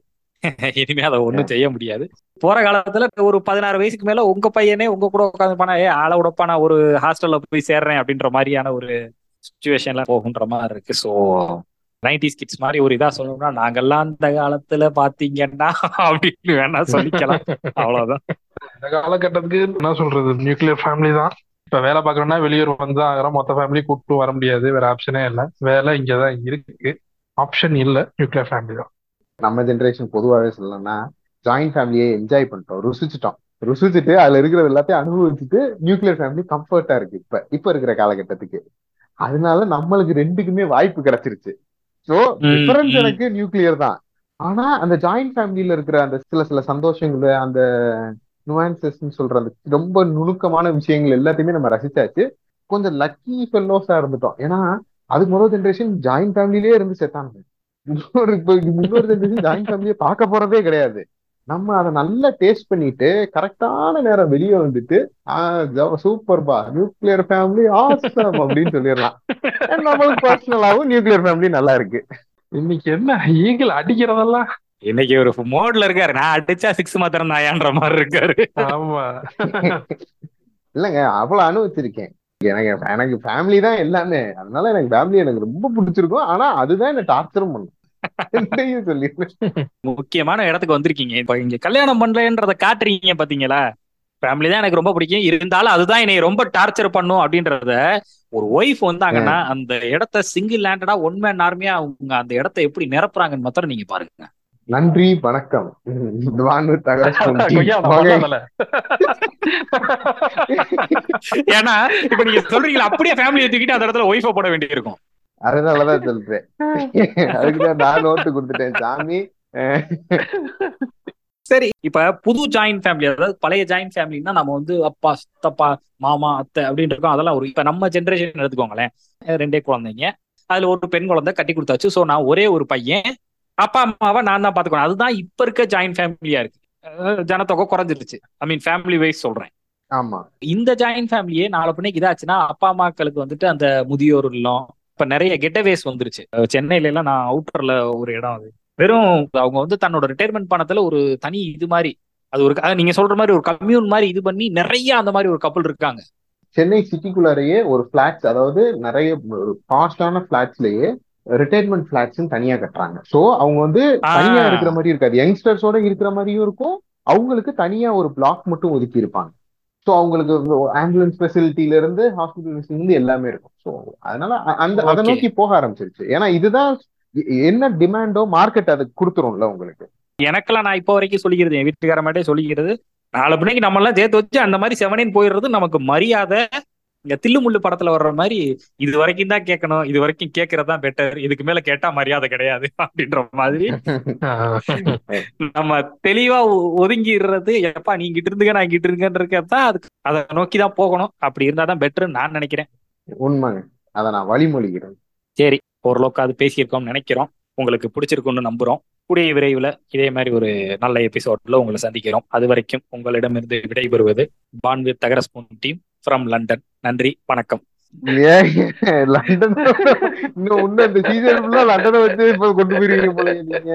இனிமே அதை ஒண்ணும் செய்ய முடியாது. போற காலத்துல ஒரு பதினாறு வயசுக்கு மேல உங்க பையனே உங்க கூட உட்காந்து போனா ஏ ஆளை விடப்பா நான் ஒரு ஹாஸ்டல்ல போய் சேர்றேன் அப்படின்ற மாதிரியான ஒரு சுச்சுவேஷன்ல போகுன்ற மாதிரி இருக்கு. ஸோ நைன்டிஸ் கிட்ஸ் மாதிரி ஒரு இதா சொல்லணும்னா நாங்கெல்லாம் அந்த காலத்துல பாத்தீங்கன்னா அப்படின்னு வேணா சொல்லிக்கலாம். அவ்வளவுதான். இந்த காலகட்டத்துக்கு என்ன சொல்றது? நியூக்ளியர் ஃபேமிலி தான். இப்ப வேலை பார்க்கணும்னா வெளியூர் வந்து ஆகிறோம் மொத்த ஃபேமிலி கூப்பிட்டு வர முடியாது. வேற ஆப்ஷனே இல்லை. வேலை இங்கதான் இருக்கு. ஆப்ஷன் இல்ல. நியூக்ளியர் ஃபேமிலி தான். நம்ம ஜென்ரேஷன் பொதுவாகவே சொல்லணும்னா ஜாயிண்ட் ஃபேமிலியை என்ஜாய் பண்ணிட்டோம். ருசிச்சிட்டோம். ருசிச்சுட்டு அதுல இருக்கிறது எல்லாத்தையும் அனுபவிச்சுட்டு நியூக்ளியர் ஃபேமிலி கம்ஃபர்ட்டா இருக்கு இப்ப. இப்ப இருக்கிற காலகட்டத்துக்கு. அதனால நம்மளுக்கு ரெண்டுக்குமே வாய்ப்பு கிடைச்சிருச்சு. So difference. எனக்கு நியூக்ளியர் தான். ஆனா அந்த ஜாயிண்ட் ஃபேமிலியில இருக்கிற அந்த சில சில சந்தோஷங்கள் அந்த நுவான்சஸ்ன்னு சொல்ற அந்த ரொம்ப நுணுக்கமான விஷயங்கள் எல்லாத்தையுமே நம்ம ரசிச்சாச்சு. கொஞ்சம் லக்கி ஃபெல்லோஸா இருந்துட்டோம். ஏன்னா அதுக்கு முதல் ஜென்ரேஷன் ஜாயிண்ட் ஃபேமிலிலே இருந்து செத்தாங்க இன்னொரு இப்போ இன்னொரு ஜென்ரேஷன் ஜாயிண்ட் ஃபேமிலியை பார்க்க போறதே கிடையாது. நம்ம அதை நல்லா டேஸ்ட் பண்ணிட்டு கரெக்டான நேரம் வெளியே வந்துட்டு சூப்பர் பா நியூக்ளியர் ஃபேமிலி ஆசம் அப்படின்னு சொல்லிடலாம். நம்மளுக்கு பர்சனலாவும் நியூக்ளியர் ஃபேமிலி நல்லா இருக்கு. இன்னைக்கு என்ன ஈகிள் அடிக்கிறதெல்லாம் இன்னைக்கு ஒரு மோட்ல இருக்காரு. நான் அடிச்சா சிக்ஸ் மாத்திரம் தாயான்ற மாதிரி இருக்காரு. ஆமா. இல்லைங்க அவ்வளவு அனுபவிச்சிருக்கேன். எனக்கு எனக்கு ஃபேமிலி தான் எல்லாமே. அதனால எனக்கு ஃபேமிலி எனக்கு ரொம்ப பிடிச்சிருக்கும். ஆனா அதுதான் என்ன டார்ச்சரும் பண்ணும். முக்கியமான இடத்துக்கு வந்திருக்கீங்க. இப்ப இங்க கல்யாணம் பண்றேன்றத காட்டுறீங்க பாத்தீங்களா? ஃபேமிலி தான் எனக்கு ரொம்ப பிடிக்கும். இருந்தாலும் அதுதான் என்னை ரொம்ப டார்ச்சர் பண்ணும் அப்படின்றத ஒரு ஒய்ஃப் வந்தாங்கன்னா அந்த இடத்த சிங்கிள் லேண்டடா ஒன் மேன் ஆர்மியா அவங்க அந்த இடத்த எப்படி நிரப்புறாங்கன்னு மாத்திரம் நீங்க பாருங்க. நன்றி வணக்கம். ஏன்னா இப்ப நீங்க சொல்றீங்களா அப்படியே ஃபேமிலியை தூக்கிட்டு அந்த இடத்துல ஒய்ஃபை போட வேண்டியிருக்கும். அதனாலதான் சொல்றேன் அதுக்குதான் நான் நோட்டு கொடுத்துட்டேன் சாமி. சரி இப்ப புது ஜாயிண்ட் ஃபேமிலி அதாவது பழைய ஜாயிண்ட் ஃபேமிலின்னா நம்ம வந்து அப்பா சித்தப்பா மாமா அத்தை அப்படின்னு இருக்கோம். அதெல்லாம் ஒரு இப்ப நம்ம ஜென்ரேஷன் எடுத்துக்கோங்களேன். ரெண்டே குழந்தைங்க. அதுல ஒரு பெண் குழந்தை கட்டி கொடுத்தாச்சு. சோ நான் ஒரே ஒரு பையன். அப்பா அம்மாவை நான் தான் பாத்துக்கணும் அதுதான் இப்ப இருக்க ஜாயிண்ட் ஃபேமிலியா இருக்கு. ஜனத்தொகை குறைஞ்சிருச்சு. ஐ மீன் ஃபேமிலி வைஸ் சொல்றேன். ஆமா. இந்த ஜாயிண்ட் ஃபேமிலியே நாலு பின்னைக்கு இதாச்சுன்னா அப்பா அம்மாக்களுக்கு வந்துட்டு அந்த முதியோர் இல்லம் இப்ப நிறைய கெட்டவேஸ் வந்துருச்சு. சென்னையில எல்லாம் நான் அவுட்டர்ல ஒரு இடம் அது. வெறும் அவங்க வந்து தன்னோட ரிட்டையர்மெண்ட் பணத்துல ஒரு தனி இது மாதிரி அது ஒரு நீங்க சொல்ற மாதிரி ஒரு கம்யூன் மாதிரி இது பண்ணி நிறைய அந்த மாதிரி ஒரு கப்பல் இருக்காங்க. சென்னை சிட்டிக்குள்ளாரையே ஒரு பிளாட்ஸ் அதாவது நிறைய காஸ்டான பிளாட்ஸ்லயே ரிட்டையர்மெண்ட் பிளாட்ஸ் தனியா கட்டுறாங்க. சோ அவங்க வந்து. தனியா இருக்கிற மாதிரி இருக்காது. யங்ஸ்டர்ஸோட இருக்கிற மாதிரியும் இருக்கும். அவங்களுக்கு தனியா ஒரு பிளாக் மட்டும் ஒதுக்கி இருப்பாங்க. ஸோ அவங்களுக்கு ஆம்புலன்ஸ் ஃபெசிலிட்டில இருந்து ஹாஸ்பிட்டல் இருந்து எல்லாமே இருக்கும். ஸோ அதனால அந்த அதை. நோக்கி போக ஆரம்பிச்சிருச்சு. ஏன்னா இதுதான் என்ன டிமாண்டோ மார்க்கெட் அது கொடுத்துரும்ல உங்களுக்கு. எனக்கெல்லாம் நான் இப்போ வரைக்கும் சொல்லிக்கிறது என் வீட்டுக்கார மாட்டே சொல்லிக்கிறது நாலு பிள்ளைக்கு நம்ம எல்லாம் சேர்த்து வச்சு அந்த மாதிரி செவனின் போயிடுறது நமக்கு மரியாதை இந்த தில்லுமுள்ளு படத்துல வர்ற மாதிரி இது வரைக்கும் தான் கேட்கணும் இது வரைக்கும் கேட்கறது பெட்டர் இதுக்கு மேல கேட்டா மரியாதை கிடையாது அப்படின்ற மாதிரி நம்ம தெளிவா ஒதுங்கிடுறது எப்பா நீ இங்கிட்டு இருந்துங்க நான் இங்கிட்டு இருங்கன்றதான் அதுக்கு அதை நோக்கி தான் போகணும். அப்படி இருந்தாதான் பெட்டர்னு நான் நினைக்கிறேன். உண்மைங்க. அதை நான் வழிமொழிகிறேன். சரி ஓரளவுக்கு அது பேசியிருக்கோம்னு நினைக்கிறோம். உங்களுக்கு பிடிச்சிருக்கும்னு நம்புறோம். கூடிய விரைவில் இதே மாதிரி ஒரு நல்ல எபிசோட்ல உங்களை சந்திக்கிறோம். அது வரைக்கும் உங்களிடமிருந்து விடைபெறுவது பான்வித் தகரஸ்பூன் டீம். ஃப்ரம் லண்டன் நன்றி வணக்கம். ஏன் லண்டன் இன்னும் இந்த சீசன் லண்டனை வச்சு இப்ப கொண்டு போயிருக்கீங்க போல நீங்க.